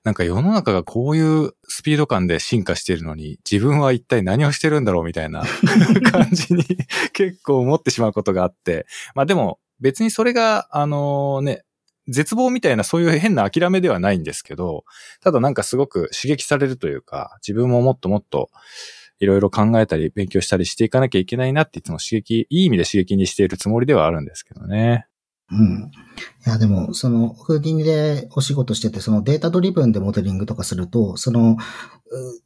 なんか世の中がこういうスピード感で進化しているのに、自分は一体何をしてるんだろうみたいな [LAUGHS] 感じに結構思ってしまうことがあって、まあでも別にそれが、あのね、絶望みたいなそういう変な諦めではないんですけど、ただなんかすごく刺激されるというか、自分ももっともっといろいろ考えたり勉強したりしていかなきゃいけないなっていつも刺激、いい意味で刺激にしているつもりではあるんですけどね。うん。いや、でも、その、フーディニでお仕事してて、そのデータドリブンでモデリングとかすると、その、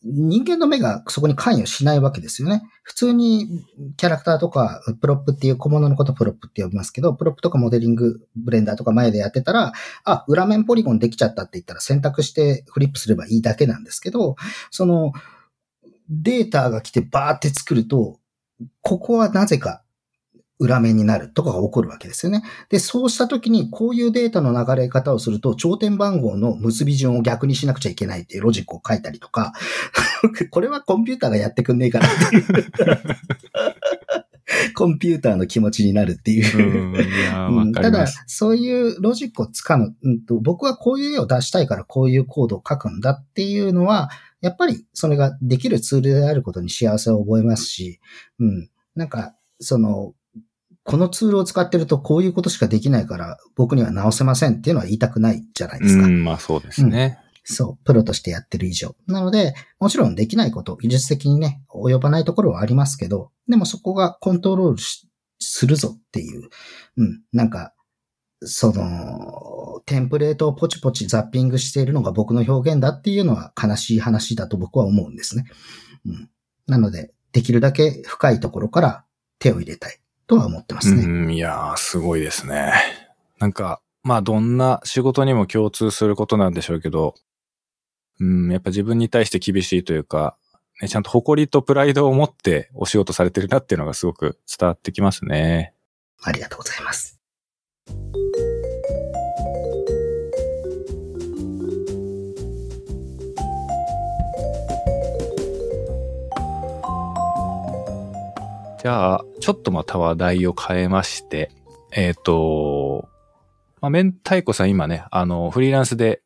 人間の目がそこに関与しないわけですよね。普通にキャラクターとか、プロップっていう小物のことプロップって呼びますけど、プロップとかモデリング、ブレンダーとか前でやってたら、あ、裏面ポリゴンできちゃったって言ったら選択してフリップすればいいだけなんですけど、その、データが来てバーって作ると、ここはなぜか裏面になるとかが起こるわけですよね。で、そうしたときにこういうデータの流れ方をすると、頂点番号の結び順を逆にしなくちゃいけないっていうロジックを書いたりとか、[LAUGHS] これはコンピューターがやってくんねえかなっていう [LAUGHS] コンピューターの気持ちになるっていうただ、そういうロジックをつかむ、うんと、僕はこういう絵を出したいからこういうコードを書くんだっていうのは、やっぱりそれができるツールであることに幸せを覚えますし、うん。なんか、その、このツールを使ってるとこういうことしかできないから僕には直せませんっていうのは言いたくないじゃないですか。うん、まあそうですね、うん、そう、プロとしてやってる以上。なので、もちろんできないこと、技術的にね、及ばないところはありますけど、でもそこがコントロールするぞっていう、うん、なんか、その、テンプレートをポチポチザッピングしているのが僕の表現だっていうのは悲しい話だと僕は思うんですね。うん、なので、できるだけ深いところから手を入れたい。とは思ってますね。うん、いやー、すごいですね。なんか、まあ、どんな仕事にも共通することなんでしょうけど、うん、やっぱ自分に対して厳しいというか、ね、ちゃんと誇りとプライドを持ってお仕事されてるなっていうのがすごく伝わってきますね。ありがとうございます。じゃあ、ちょっとまた話題を変えまして、えっ、と、まあ、明太子さん今ね、あの、フリーランスで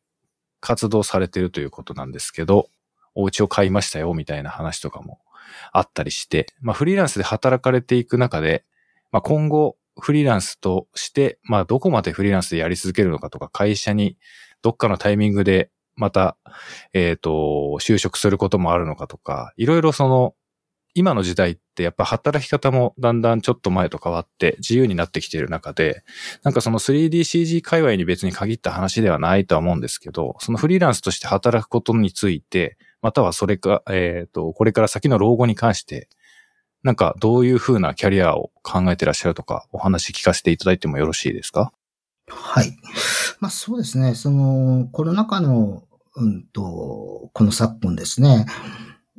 活動されてるということなんですけど、お家を買いましたよ、みたいな話とかもあったりして、まあ、フリーランスで働かれていく中で、まあ、今後、フリーランスとして、まあ、どこまでフリーランスでやり続けるのかとか、会社にどっかのタイミングで、また、えっ、と、就職することもあるのかとか、いろいろその、今の時代ってやっぱ働き方もだんだんちょっと前と変わって自由になってきている中で、なんかその 3DCG 界隈に別に限った話ではないとは思うんですけど、そのフリーランスとして働くことについて、またはそれか、えっ、と、これから先の老後に関して、なんかどういう風なキャリアを考えてらっしゃるとか、お話聞かせていただいてもよろしいですか？はい。まあそうですね。その、コロナ禍の、うんと、この昨今ですね。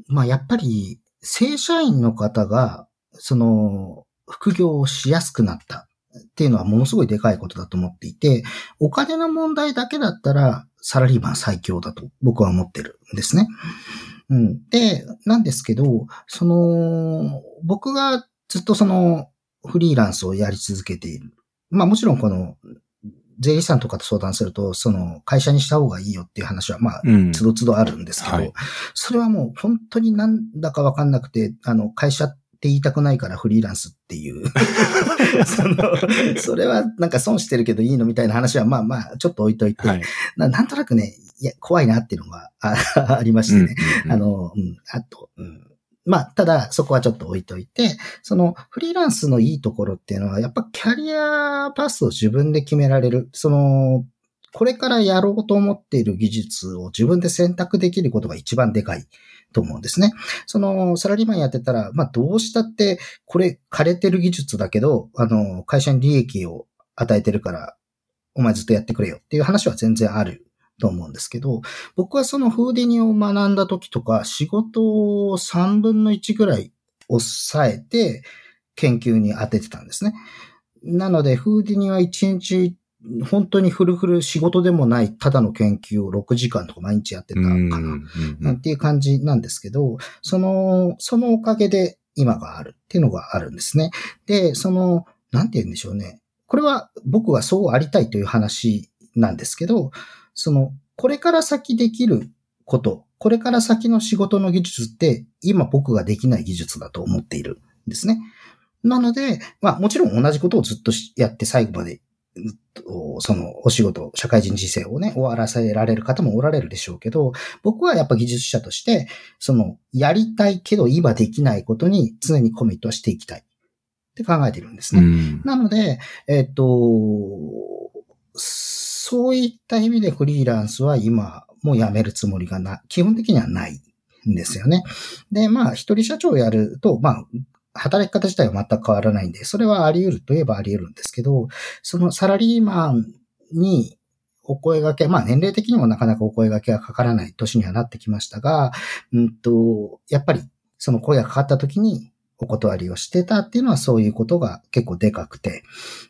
まあやっぱり、正社員の方が、その、副業をしやすくなったっていうのはものすごいでかいことだと思っていて、お金の問題だけだったら、サラリーマン最強だと僕は思ってるんですね。うん。で、なんですけど、その、僕がずっとその、フリーランスをやり続けている。まあもちろんこの、税理士さんとかと相談すると、その会社にした方がいいよっていう話は、まあ、うんつどつどあるんですけど、はいそれはもう本当になんだかわかんなくて、あの、会社って言いたくないからフリーランスっていう。[LAUGHS] その、それはなんか損してるけどいいのみたいな話は、まあまあ、ちょっと置いといて、はい。ななんとなくね、いや、怖いなっていうのがあありましてね。うんあの、うん、あと、うん。まあ、ただ、そこはちょっと置いといて、その、フリーランスのいいところっていうのは、やっぱキャリアパスを自分で決められる。その、これからやろうと思っている技術を自分で選択できることが一番でかいと思うんですね。その、サラリーマンやってたら、まあ、どうしたって、これ、枯れてる技術だけど、あの、会社に利益を与えてるから、お前ずっとやってくれよっていう話は全然あると思うんですけど、僕はそのフーディニを学んだ時とか、仕事を3分の1ぐらい抑えて研究に当ててたんですね。なので、フーディニは1日、本当にフルフル仕事でもない、ただの研究を6時間とか毎日やってたかうんな。うんなんていう感じなんですけど、その、そのおかげで今があるっていうのがあるんですね。で、その、なんて言うんでしょうね。これは僕はそうありたいという話なんですけど、その、これから先できること、これから先の仕事の技術って今僕ができない技術だと思っているんですね。なので、まあもちろん同じことをずっとしやって最後まで、そのお仕事、社会人人生をね、終わらせられる方もおられるでしょうけど、僕はやっぱ技術者として、その、やりたいけど今できないことに常にコミットしていきたいって考えてるんですね。うんなので、えっと、そういった意味でフリーランスは今もう辞めるつもりがな、基本的にはないんですよね。で、まあ、一人社長をやると、まあ、働き方自体は全く変わらないんで、それはあり得るといえばあり得るんですけど、そのサラリーマンにお声掛け、まあ年齢的にもなかなかお声掛けがかからない年にはなってきましたが、うんと、やっぱりその声がかかった時にお断りをしてたっていうのはそういうことが結構でかくて。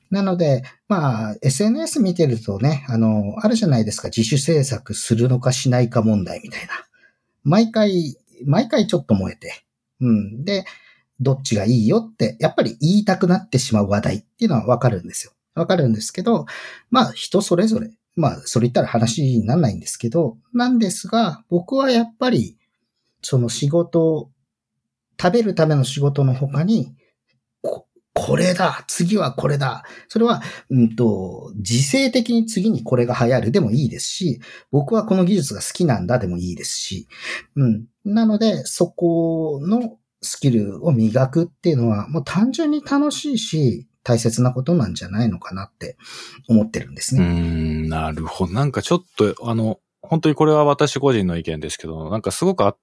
なので、まあ、SNS 見てるとね、あの、あるじゃないですか、自主制作するのかしないか問題みたいな。毎回、毎回ちょっと燃えて。うん。で、どっちがいいよって、やっぱり言いたくなってしまう話題っていうのはわかるんですよ。わかるんですけど、まあ人それぞれ、まあそれ言ったら話にならないんですけど、なんですが、僕はやっぱり、その仕事、食べるための仕事の他に、これだ次はこれだそれは、うんと、自制的に次にこれが流行るでもいいですし、僕はこの技術が好きなんだでもいいですし、うん。なので、そこのスキルを磨くっていうのは、もう単純に楽しいし、大切なことなんじゃないのかなって思ってるんですねう。ん、なるほど。なんかちょっと、あの、本当にこれは私個人の意見ですけど、なんかすごくあ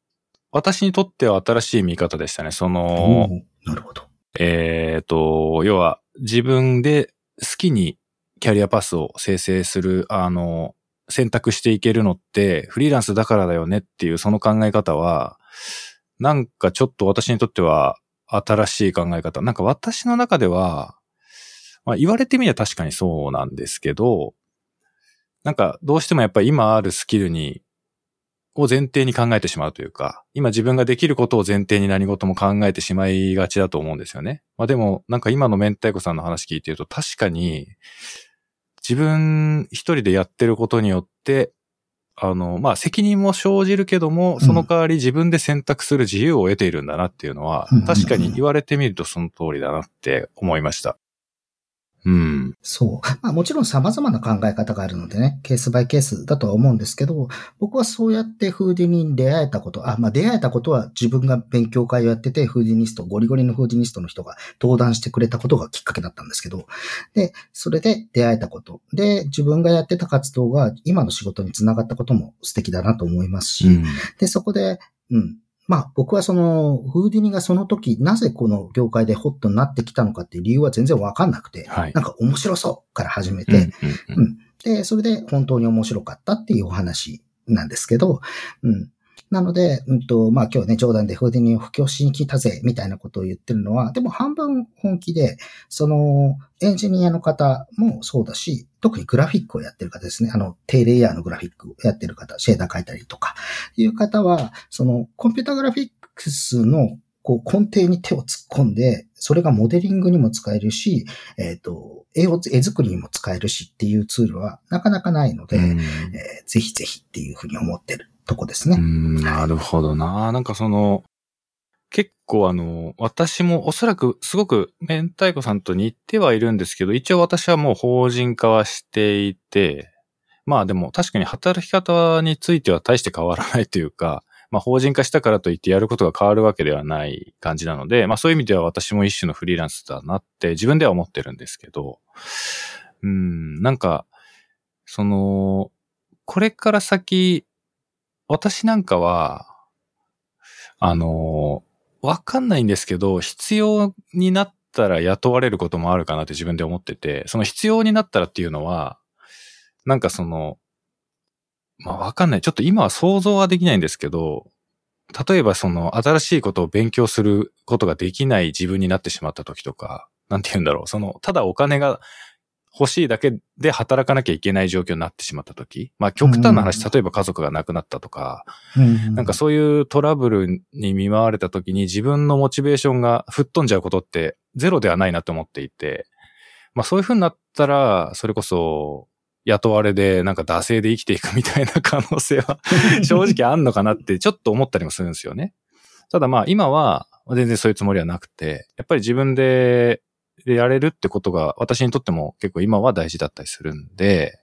私にとっては新しい見方でしたね。その、なるほど。えっ、と、要は自分で好きにキャリアパスを生成する、あの、選択していけるのってフリーランスだからだよねっていうその考え方は、なんかちょっと私にとっては新しい考え方。なんか私の中では、まあ言われてみれば確かにそうなんですけど、なんかどうしてもやっぱり今あるスキルにを前提に考えてしまうというか、今自分ができることを前提に何事も考えてしまいがちだと思うんですよね。まあでも、なんか今の明太子さんの話聞いてると確かに、自分一人でやってることによって、あの、まあ、責任も生じるけども、その代わり自分で選択する自由を得ているんだなっていうのは、確かに言われてみるとその通りだなって思いました。うん。そう。[LAUGHS] まあもちろん様々な考え方があるのでね、ケースバイケースだとは思うんですけど、僕はそうやってフーディニに出会えたこと、あ、まあ出会えたことは自分が勉強会をやってて、フーディニスト、ゴリゴリのフーディニストの人が登壇してくれたことがきっかけだったんですけど、で、それで出会えたこと、で、自分がやってた活動が今の仕事につながったことも素敵だなと思いますし、うん、で、そこで、うん、まあ僕はその、フーディニがその時、なぜこの業界でホットになってきたのかっていう理由は全然わかんなくて、はい、なんか面白そうから始めて、うん、で、それで本当に面白かったっていうお話なんですけど、うん。なので、うんと、まあ今日ね、冗談でフーディニを布教しに来たぜ、みたいなことを言ってるのは、でも半分本気で、その、エンジニアの方もそうだし、特にグラフィックをやってる方ですね。あの、低レイヤーのグラフィックをやってる方、シェーダー書いたりとか、いう方は、その、コンピュータグラフィックスのこう根底に手を突っ込んで、それがモデリングにも使えるし、えっ、ー、と、絵を、絵作りにも使えるしっていうツールはなかなかないので、えー、ぜひぜひっていうふうに思ってるとこですね。なるほどな。なんかその、結構あの、私もおそらくすごく明太子さんと似てはいるんですけど、一応私はもう法人化はしていて、まあでも確かに働き方については大して変わらないというか、まあ法人化したからといってやることが変わるわけではない感じなので、まあそういう意味では私も一種のフリーランスだなって自分では思ってるんですけど、うん、なんか、その、これから先、私なんかは、あの、わかんないんですけど、必要になったら雇われることもあるかなって自分で思ってて、その必要になったらっていうのは、なんかその、まあわかんない。ちょっと今は想像はできないんですけど、例えばその新しいことを勉強することができない自分になってしまった時とか、なんて言うんだろう。その、ただお金が欲しいだけで働かなきゃいけない状況になってしまった時、まあ極端な話、例えば家族が亡くなったとか、なんかそういうトラブルに見舞われた時に自分のモチベーションが吹っ飛んじゃうことってゼロではないなと思っていて、まあそういう風になったら、それこそ雇われでなんか惰性で生きていくみたいな可能性は [LAUGHS] 正直あんのかなってちょっと思ったりもするんですよね。ただまあ今は全然そういうつもりはなくて、やっぱり自分ででやれるってことが私にとっても結構今は大事だったりするんで、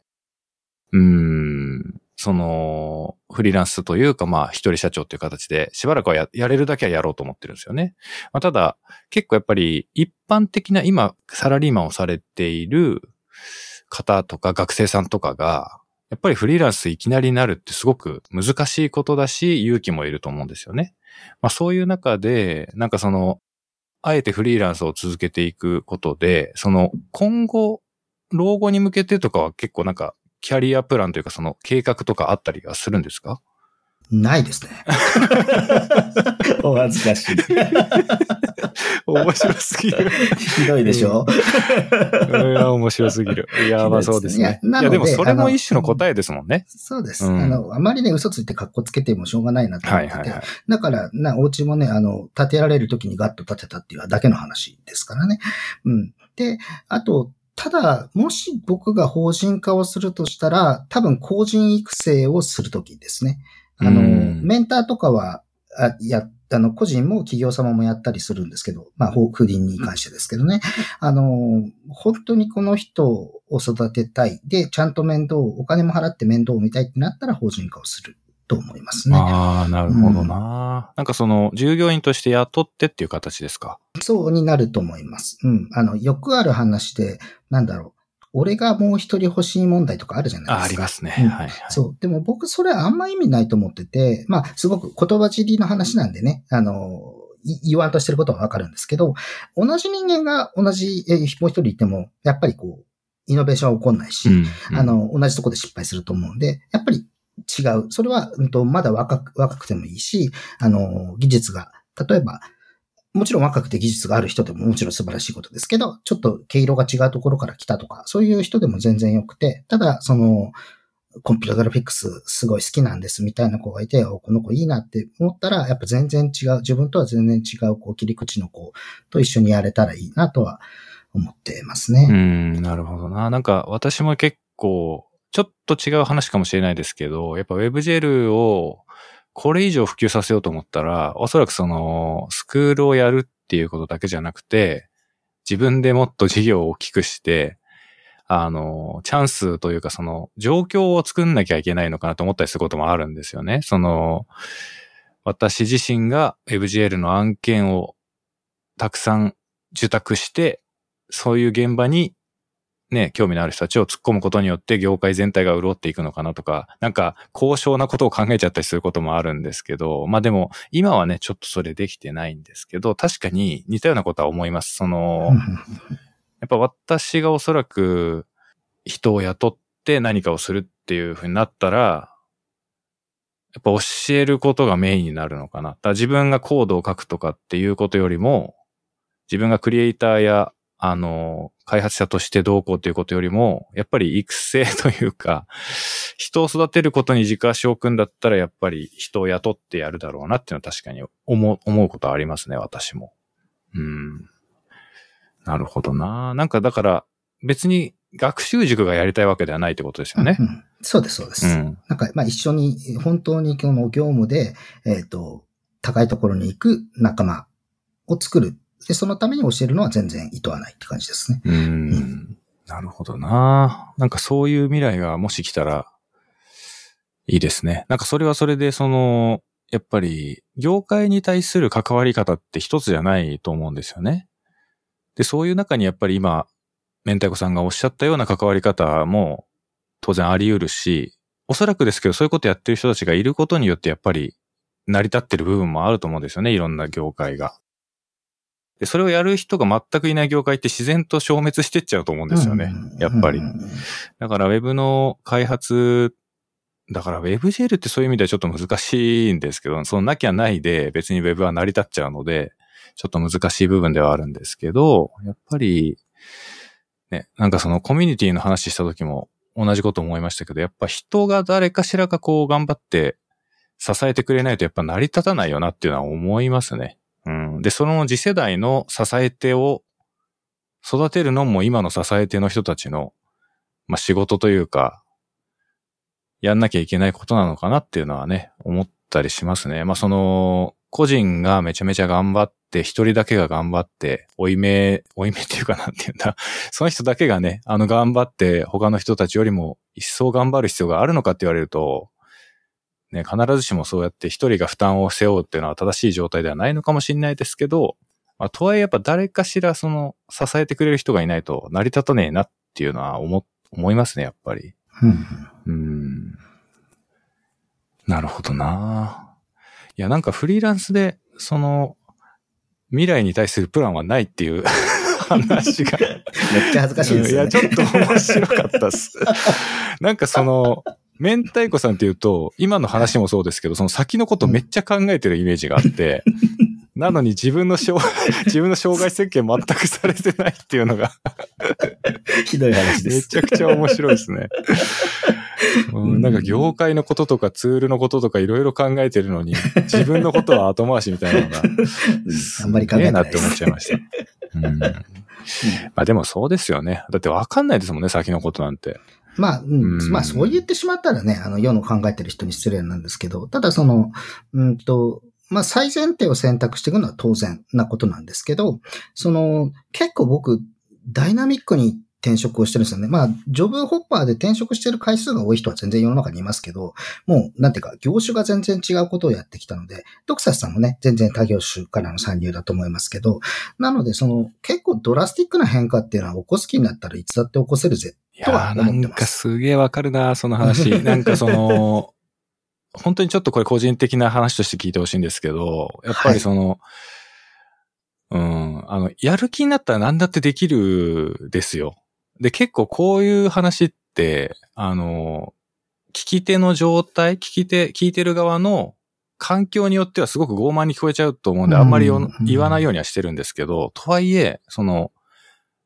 うーん、その、フリーランスというか、まあ、一人社長という形で、しばらくはややれるだけはやろうと思ってるんですよね。まあ、ただ、結構やっぱり、一般的な今、サラリーマンをされている方とか学生さんとかが、やっぱりフリーランスいきなりなるってすごく難しいことだし、勇気もいると思うんですよね。まあそういう中で、なんかその、あえてフリーランスを続けていくことで、その今後、老後に向けてとかは結構なんかキャリアプランというかその計画とかあったりはするんですか？ないですね。[LAUGHS] お恥ずかしい。面白すぎる。ひどいでしょ、うん、いや、面白すぎる。[LAUGHS] いや、まあそうですね。いや、いやでもそれも一種の答えですもんね。そうです、うん、あの、あまりね、嘘ついて格好つけてもしょうがないなと思ってて。はいはいはい、だから、な、お家もね、あの、建てられる時にガッと建てたっていうだけの話ですからね。うん。で、あと、ただ、もし僕が法人化をするとしたら、多分個人育成をするときですね。あの、メンターとかは、あや、あの、個人も企業様もやったりするんですけど、まあ、不倫に関してですけどね。あの、本当にこの人を育てたい。で、ちゃんと面倒、お金も払って面倒を見たいってなったら法人化をする。と思いますね。ああ、なるほどな、うん、なんかその、従業員として雇ってっていう形ですかそうになると思います。うん。あの、よくある話で、なんだろう。俺がもう一人欲しい問題とかあるじゃないですか。あ、ありますね。うん、はい、はい、そう。でも僕それあんま意味ないと思ってて、まあ、すごく言葉尻の話なんでね、あの、言わんとしてることはわかるんですけど、同じ人間が同じ、えもう一人いても、やっぱりこう、イノベーションは起こんないし、うんうん、あの、同じとこで失敗すると思うんで、やっぱり違う。それは、うんと、まだ若く、若くてもいいし、あの、技術が、例えば、もちろん若くて技術がある人でももちろん素晴らしいことですけど、ちょっと毛色が違うところから来たとか、そういう人でも全然良くて、ただ、その、コンピュータグラフィックスすごい好きなんですみたいな子がいて、この子いいなって思ったら、やっぱ全然違う、自分とは全然違うこう切り口の子と一緒にやれたらいいなとは思ってますね。うん、なるほどな。なんか私も結構、ちょっと違う話かもしれないですけど、やっぱ WebGL をこれ以上普及させようと思ったら、おそらくその、スクールをやるっていうことだけじゃなくて、自分でもっと事業を大きくして、あの、チャンスというかその、状況を作んなきゃいけないのかなと思ったりすることもあるんですよね。その、私自身が WebGL の案件をたくさん受託して、そういう現場にね、興味のある人たちを突っ込むことによって業界全体が潤っていくのかなとか、なんか高尚なことを考えちゃったりすることもあるんですけど、まあでも今はね、ちょっとそれできてないんですけど、確かに似たようなことは思います。その、やっぱ私がおそらく人を雇って何かをするっていうふうになったら、やっぱ教えることがメインになるのかな。だから自分がコードを書くとかっていうことよりも、自分がクリエイターやあの、開発者としてどうこうということよりも、やっぱり育成というか、[LAUGHS] 人を育てることに軸足を置くんだったら、やっぱり人を雇ってやるだろうなっていうのは確かに思う、思うことはありますね、私も。うん。なるほどな。なんかだから、別に学習塾がやりたいわけではないってことですよね。うん、そうです、そうです。うん、なんか、まあ一緒に、本当にこの業務で、えっ、ー、と、高いところに行く仲間を作るで、そのために教えるのは全然意図はないって感じですね。うん。なるほどな。なんかそういう未来がもし来たらいいですね。なんかそれはそれで、その、やっぱり、業界に対する関わり方って一つじゃないと思うんですよね。で、そういう中にやっぱり今、明太子さんがおっしゃったような関わり方も当然あり得るし、おそらくですけど、そういうことやってる人たちがいることによってやっぱり成り立ってる部分もあると思うんですよね、いろんな業界が。で、それをやる人が全くいない業界って自然と消滅してっちゃうと思うんですよね。やっぱり。だから Web の開発、だから WebGL ってそういう意味ではちょっと難しいんですけど、そのなきゃないで別に Web は成り立っちゃうので、ちょっと難しい部分ではあるんですけど、やっぱり、ね、なんかそのコミュニティの話した時も同じこと思いましたけど、やっぱ人が誰かしらがこう頑張って支えてくれないとやっぱ成り立たないよなっていうのは思いますね。で、その次世代の支え手を育てるのも今の支え手の人たちの、まあ、仕事というか、やんなきゃいけないことなのかなっていうのはね、思ったりしますね。まあ、その、個人がめちゃめちゃ頑張って、一人だけが頑張って、追い目、追い目っていうかなんていうんだ、[LAUGHS] その人だけがね、あの頑張って他の人たちよりも一層頑張る必要があるのかって言われると、ね、必ずしもそうやって一人が負担を背負うっていうのは正しい状態ではないのかもしれないですけど、まあ、とはいえやっぱ誰かしらその支えてくれる人がいないと成り立たねえなっていうのは思、思いますね、やっぱり。うん。なるほどないや、なんかフリーランスで、その、未来に対するプランはないっていう [LAUGHS] 話が。めっちゃ恥ずかしいですね。いや、ちょっと面白かったっす。なんかその、明太子さんって言うと、今の話もそうですけど、その先のことめっちゃ考えてるイメージがあって、[LAUGHS] なのに自分の障、自分の障害 [LAUGHS] 設計全くされてないっていうのがひどい話です。めちゃくちゃ面白いですね。うん、なんか業界のこととかツールのこととかいろいろ考えてるのに、自分のことは後回しみたいなのが、あんまり考えないなって思っちゃいました。うんまあでもそうですよね。だってわかんないですもんね、先のことなんて。まあ、うん、まあそう言ってしまったらね、あの世の考えてる人に失礼なんですけど、ただその、うんと、まあ最前提を選択していくのは当然なことなんですけど、その結構僕、ダイナミックに転職をしてるんですよね。まあ、ジョブホッパーで転職してる回数が多い人は全然世の中にいますけど、もう、なんていうか、業種が全然違うことをやってきたので、ドクサスさんもね、全然他業種からの参入だと思いますけど、なので、その、結構ドラスティックな変化っていうのは起こす気になったらいつだって起こせるぜとは思ってます。なんかすげえわかるな、その話。[LAUGHS] なんかその、本当にちょっとこれ個人的な話として聞いてほしいんですけど、やっぱりその、はい、うん、あの、やる気になったら何だってできるですよ。で、結構こういう話って、あの、聞き手の状態、聞き手、聞いてる側の環境によってはすごく傲慢に聞こえちゃうと思うんで、あんまり言わないようにはしてるんですけど、とはいえ、その、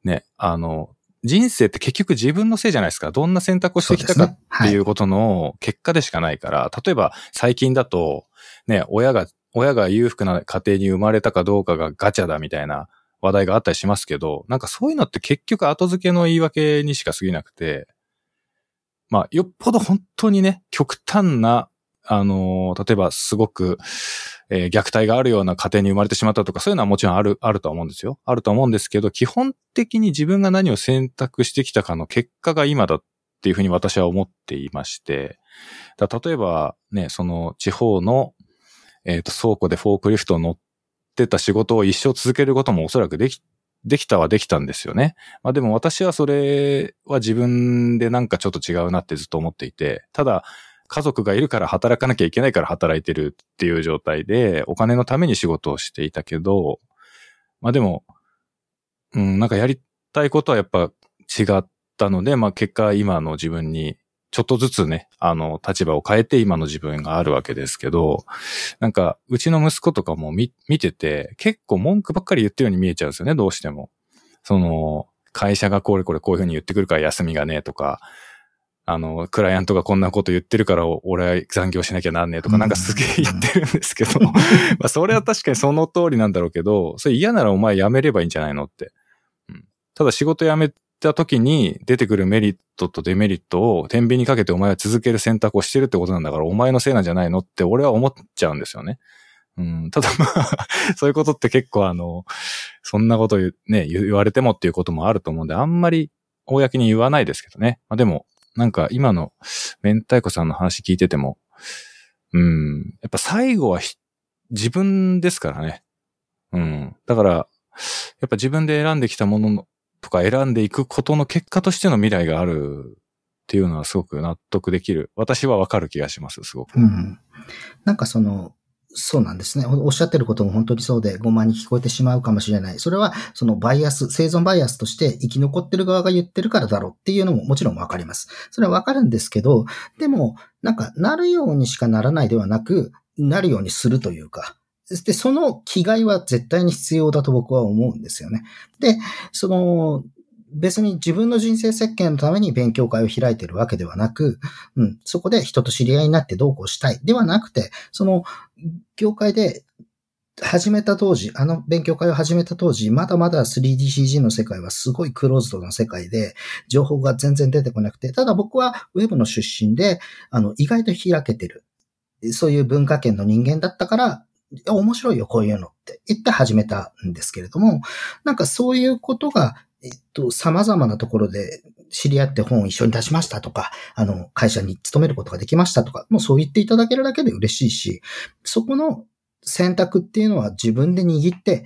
ね、あの、人生って結局自分のせいじゃないですか。どんな選択をしてきたかっていうことの結果でしかないから、ねはい、例えば最近だと、ね、親が、親が裕福な家庭に生まれたかどうかがガチャだみたいな話題があったりしますけど、なんかそういうのって結局後付けの言い訳にしか過ぎなくて、まあ、よっぽど本当にね、極端な、あのー、例えばすごく、えー、虐待があるような家庭に生まれてしまったとか、そういうのはもちろんある、あると思うんですよ。あると思うんですけど、基本的に自分が何を選択してきたかの結果が今だっていうふうに私は思っていまして、だ例えばね、その地方の、えっ、ー、と、倉庫でフォークリフトを乗ってた仕事を一生続けることもおそらくできできたはできたんですよね。まあでも私はそれは自分でなんかちょっと違うなってずっと思っていて、ただ家族がいるから働かなきゃいけないから働いてるっていう状態で、お金のために仕事をしていたけど、まあでも、うん、なんかやりたいことはやっぱ違ったので、まあ結果今の自分にちょっとずつね、あの、立場を変えて今の自分があるわけですけど、なんか、うちの息子とかも見、見てて、結構文句ばっかり言ってるように見えちゃうんですよね、どうしても。その、会社がこれこれこういうふうに言ってくるから休みがねとか、あの、クライアントがこんなこと言ってるから俺は残業しなきゃなんねえとかなんかすげえ言ってるんですけど、まあそれは確かにその通りなんだろうけど、それ嫌ならお前辞めればいいんじゃないのって。うん、ただ仕事辞めた時に出てくるメリットとデメリットを天秤にかけてお前は続ける選択をしてるってことなんだから、お前のせいなんじゃないのって俺は思っちゃうんですよね。うん、ただまあ [LAUGHS] そういうことって結構あの、そんなことね、言われてもっていうこともあると思うんで、あんまり公に言わないですけどね。まあでも、なんか今の明太子さんの話聞いてても、うん、やっぱ最後は自分ですからね。うん。だから、やっぱ自分で選んできたものとか選んでいくことの結果としての未来があるっていうのはすごく納得できる。私はわかる気がします、すごく。うん。なんかその、そうなんですね。おっしゃってることも本当にそうで、ごまに聞こえてしまうかもしれない。それは、そのバイアス、生存バイアスとして生き残ってる側が言ってるからだろうっていうのももちろんわかります。それはわかるんですけど、でも、なんか、なるようにしかならないではなく、なるようにするというか、で、その気概は絶対に必要だと僕は思うんですよね。で、その、別に自分の人生設計のために勉強会を開いてるわけではなく、うん、そこで人と知り合いになってどうこうしたいではなくて、その、業界で始めた当時、あの勉強会を始めた当時、まだまだ 3DCG の世界はすごいクローズドな世界で、情報が全然出てこなくて、ただ僕はウェブの出身で、あの、意外と開けてる。そういう文化圏の人間だったから、面白いよ、こういうのって言って始めたんですけれども、なんかそういうことが、えっと、様々なところで知り合って本を一緒に出しましたとか、あの、会社に勤めることができましたとか、もうそう言っていただけるだけで嬉しいし、そこの選択っていうのは自分で握って、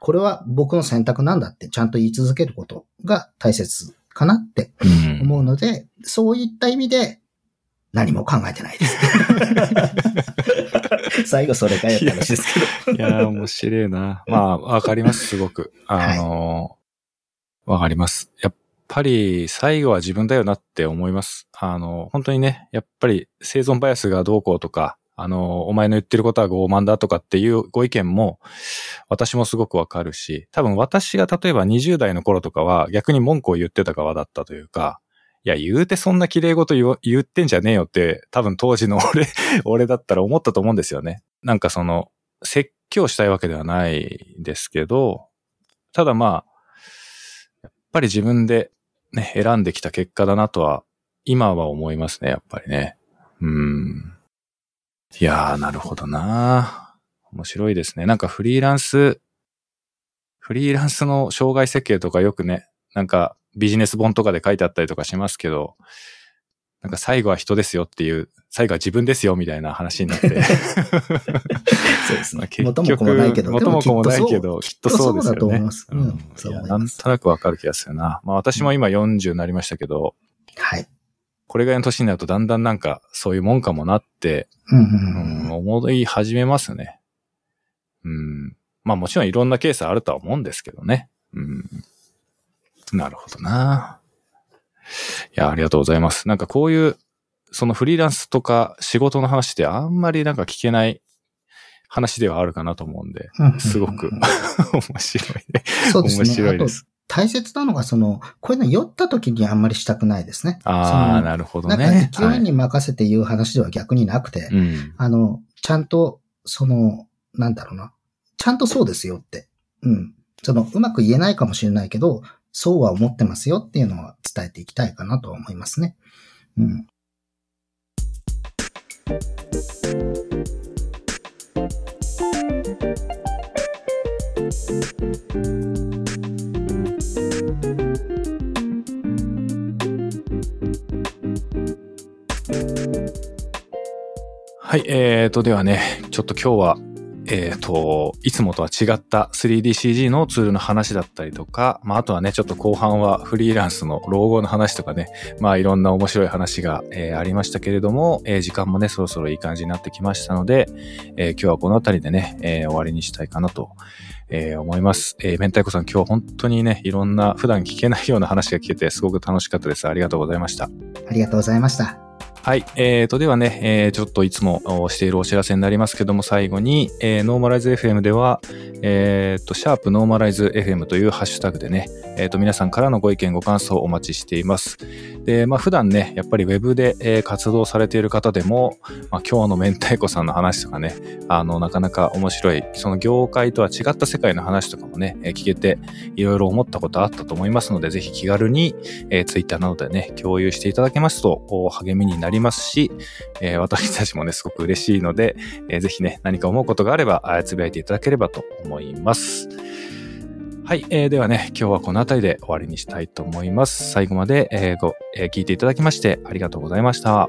これは僕の選択なんだってちゃんと言い続けることが大切かなって思うので、うん、そういった意味で何も考えてないです。[LAUGHS] [LAUGHS] 最後それかやった話ですけど。いや面白いな。まあ、わかります、すごく。あの、わ、はい、かります。やっぱり最後は自分だよなって思います。あの、本当にね、やっぱり生存バイアスがどうこうとか、あの、お前の言ってることは傲慢だとかっていうご意見も、私もすごくわかるし、多分私が例えば20代の頃とかは逆に文句を言ってた側だったというか、いや、言うてそんな綺麗事言言ってんじゃねえよって、多分当時の [LAUGHS] 俺、俺だったら思ったと思うんですよね。なんかその、説教したいわけではないですけど、ただまあ、やっぱり自分でね、選んできた結果だなとは、今は思いますね、やっぱりね。うん。いやー、なるほどな面白いですね。なんかフリーランス、フリーランスの障害設計とかよくね、なんかビジネス本とかで書いてあったりとかしますけど、なんか最後は人ですよっていう、最後は自分ですよみたいな話になって。[LAUGHS] そうですね。結局、元も子もないけど、元も子もないけど、きっとそうですよね。と思います。うん。いや、なんとなくわかる気がするな。まあ私も今40になりましたけど、はい。これぐらいの年になるとだんだんなんかそういうもんかもなって、うん、うん、思い始めますね。うん。まあもちろんいろんなケースあるとは思うんですけどね。うん。なるほどな。いや、ありがとうございます。なんかこういう、そのフリーランスとか仕事の話ってあんまりなんか聞けない話ではあるかなと思うんで、すごく [LAUGHS] 面白いね。そうですね。面白いです。大切なのが、その、こういうの酔った時にあんまりしたくないですね。ああ、なるほどね。なんか勢いに任せて言う話では逆になくて、はいうん、あの、ちゃんと、その、なんだろうな。ちゃんとそうですよって。うん。その、うまく言えないかもしれないけど、そうは思ってますよっていうのは伝えていきたいかなと思いますね。うん。はい、えーと、ではね、ちょっと今日は、えーと、いつもとは違った 3DCG のツールの話だったりとか、まあ、あとはね、ちょっと後半はフリーランスの老後の話とかね、まあ、いろんな面白い話が、えーありましたけれども、えー時間もね、そろそろいい感じになってきましたので、えー今日はこの辺りでね、えー終わりにしたいかなと、えー思います。えー、明太子さん、今日は本当にね、いろんな普段聞けないような話が聞けて、すごく楽しかったです。ありがとうございました。ありがとうございました。はい。えーと、ではね、えーちょっといつもしているお知らせになりますけども、最後に、えーノーマライズ FM では、えーと、シャープノーマライズ FM というハッシュタグでね、えーと、皆さんからのご意見、ご感想をお待ちしています。で、まあ、普段ね、やっぱりウェブで、えー活動されている方でも、まあ、今日の明太子さんの話とかね、あの、なかなか面白い、その業界とは違った世界の話とかもね、えー聞けて、いろいろ思ったことあったと思いますので、ぜひ気軽に、えー、ツイッターなどでね、共有していただけますと、お励みになりますし、えー私たちもね、すごく嬉しいので、えーぜひね、何か思うことがあれば、あつぶやいていただければと思います。はい、えーではね、今日はこの辺りで終わりにしたいと思います。最後まで、えーご、えー聞いていただきましてありがとうございました。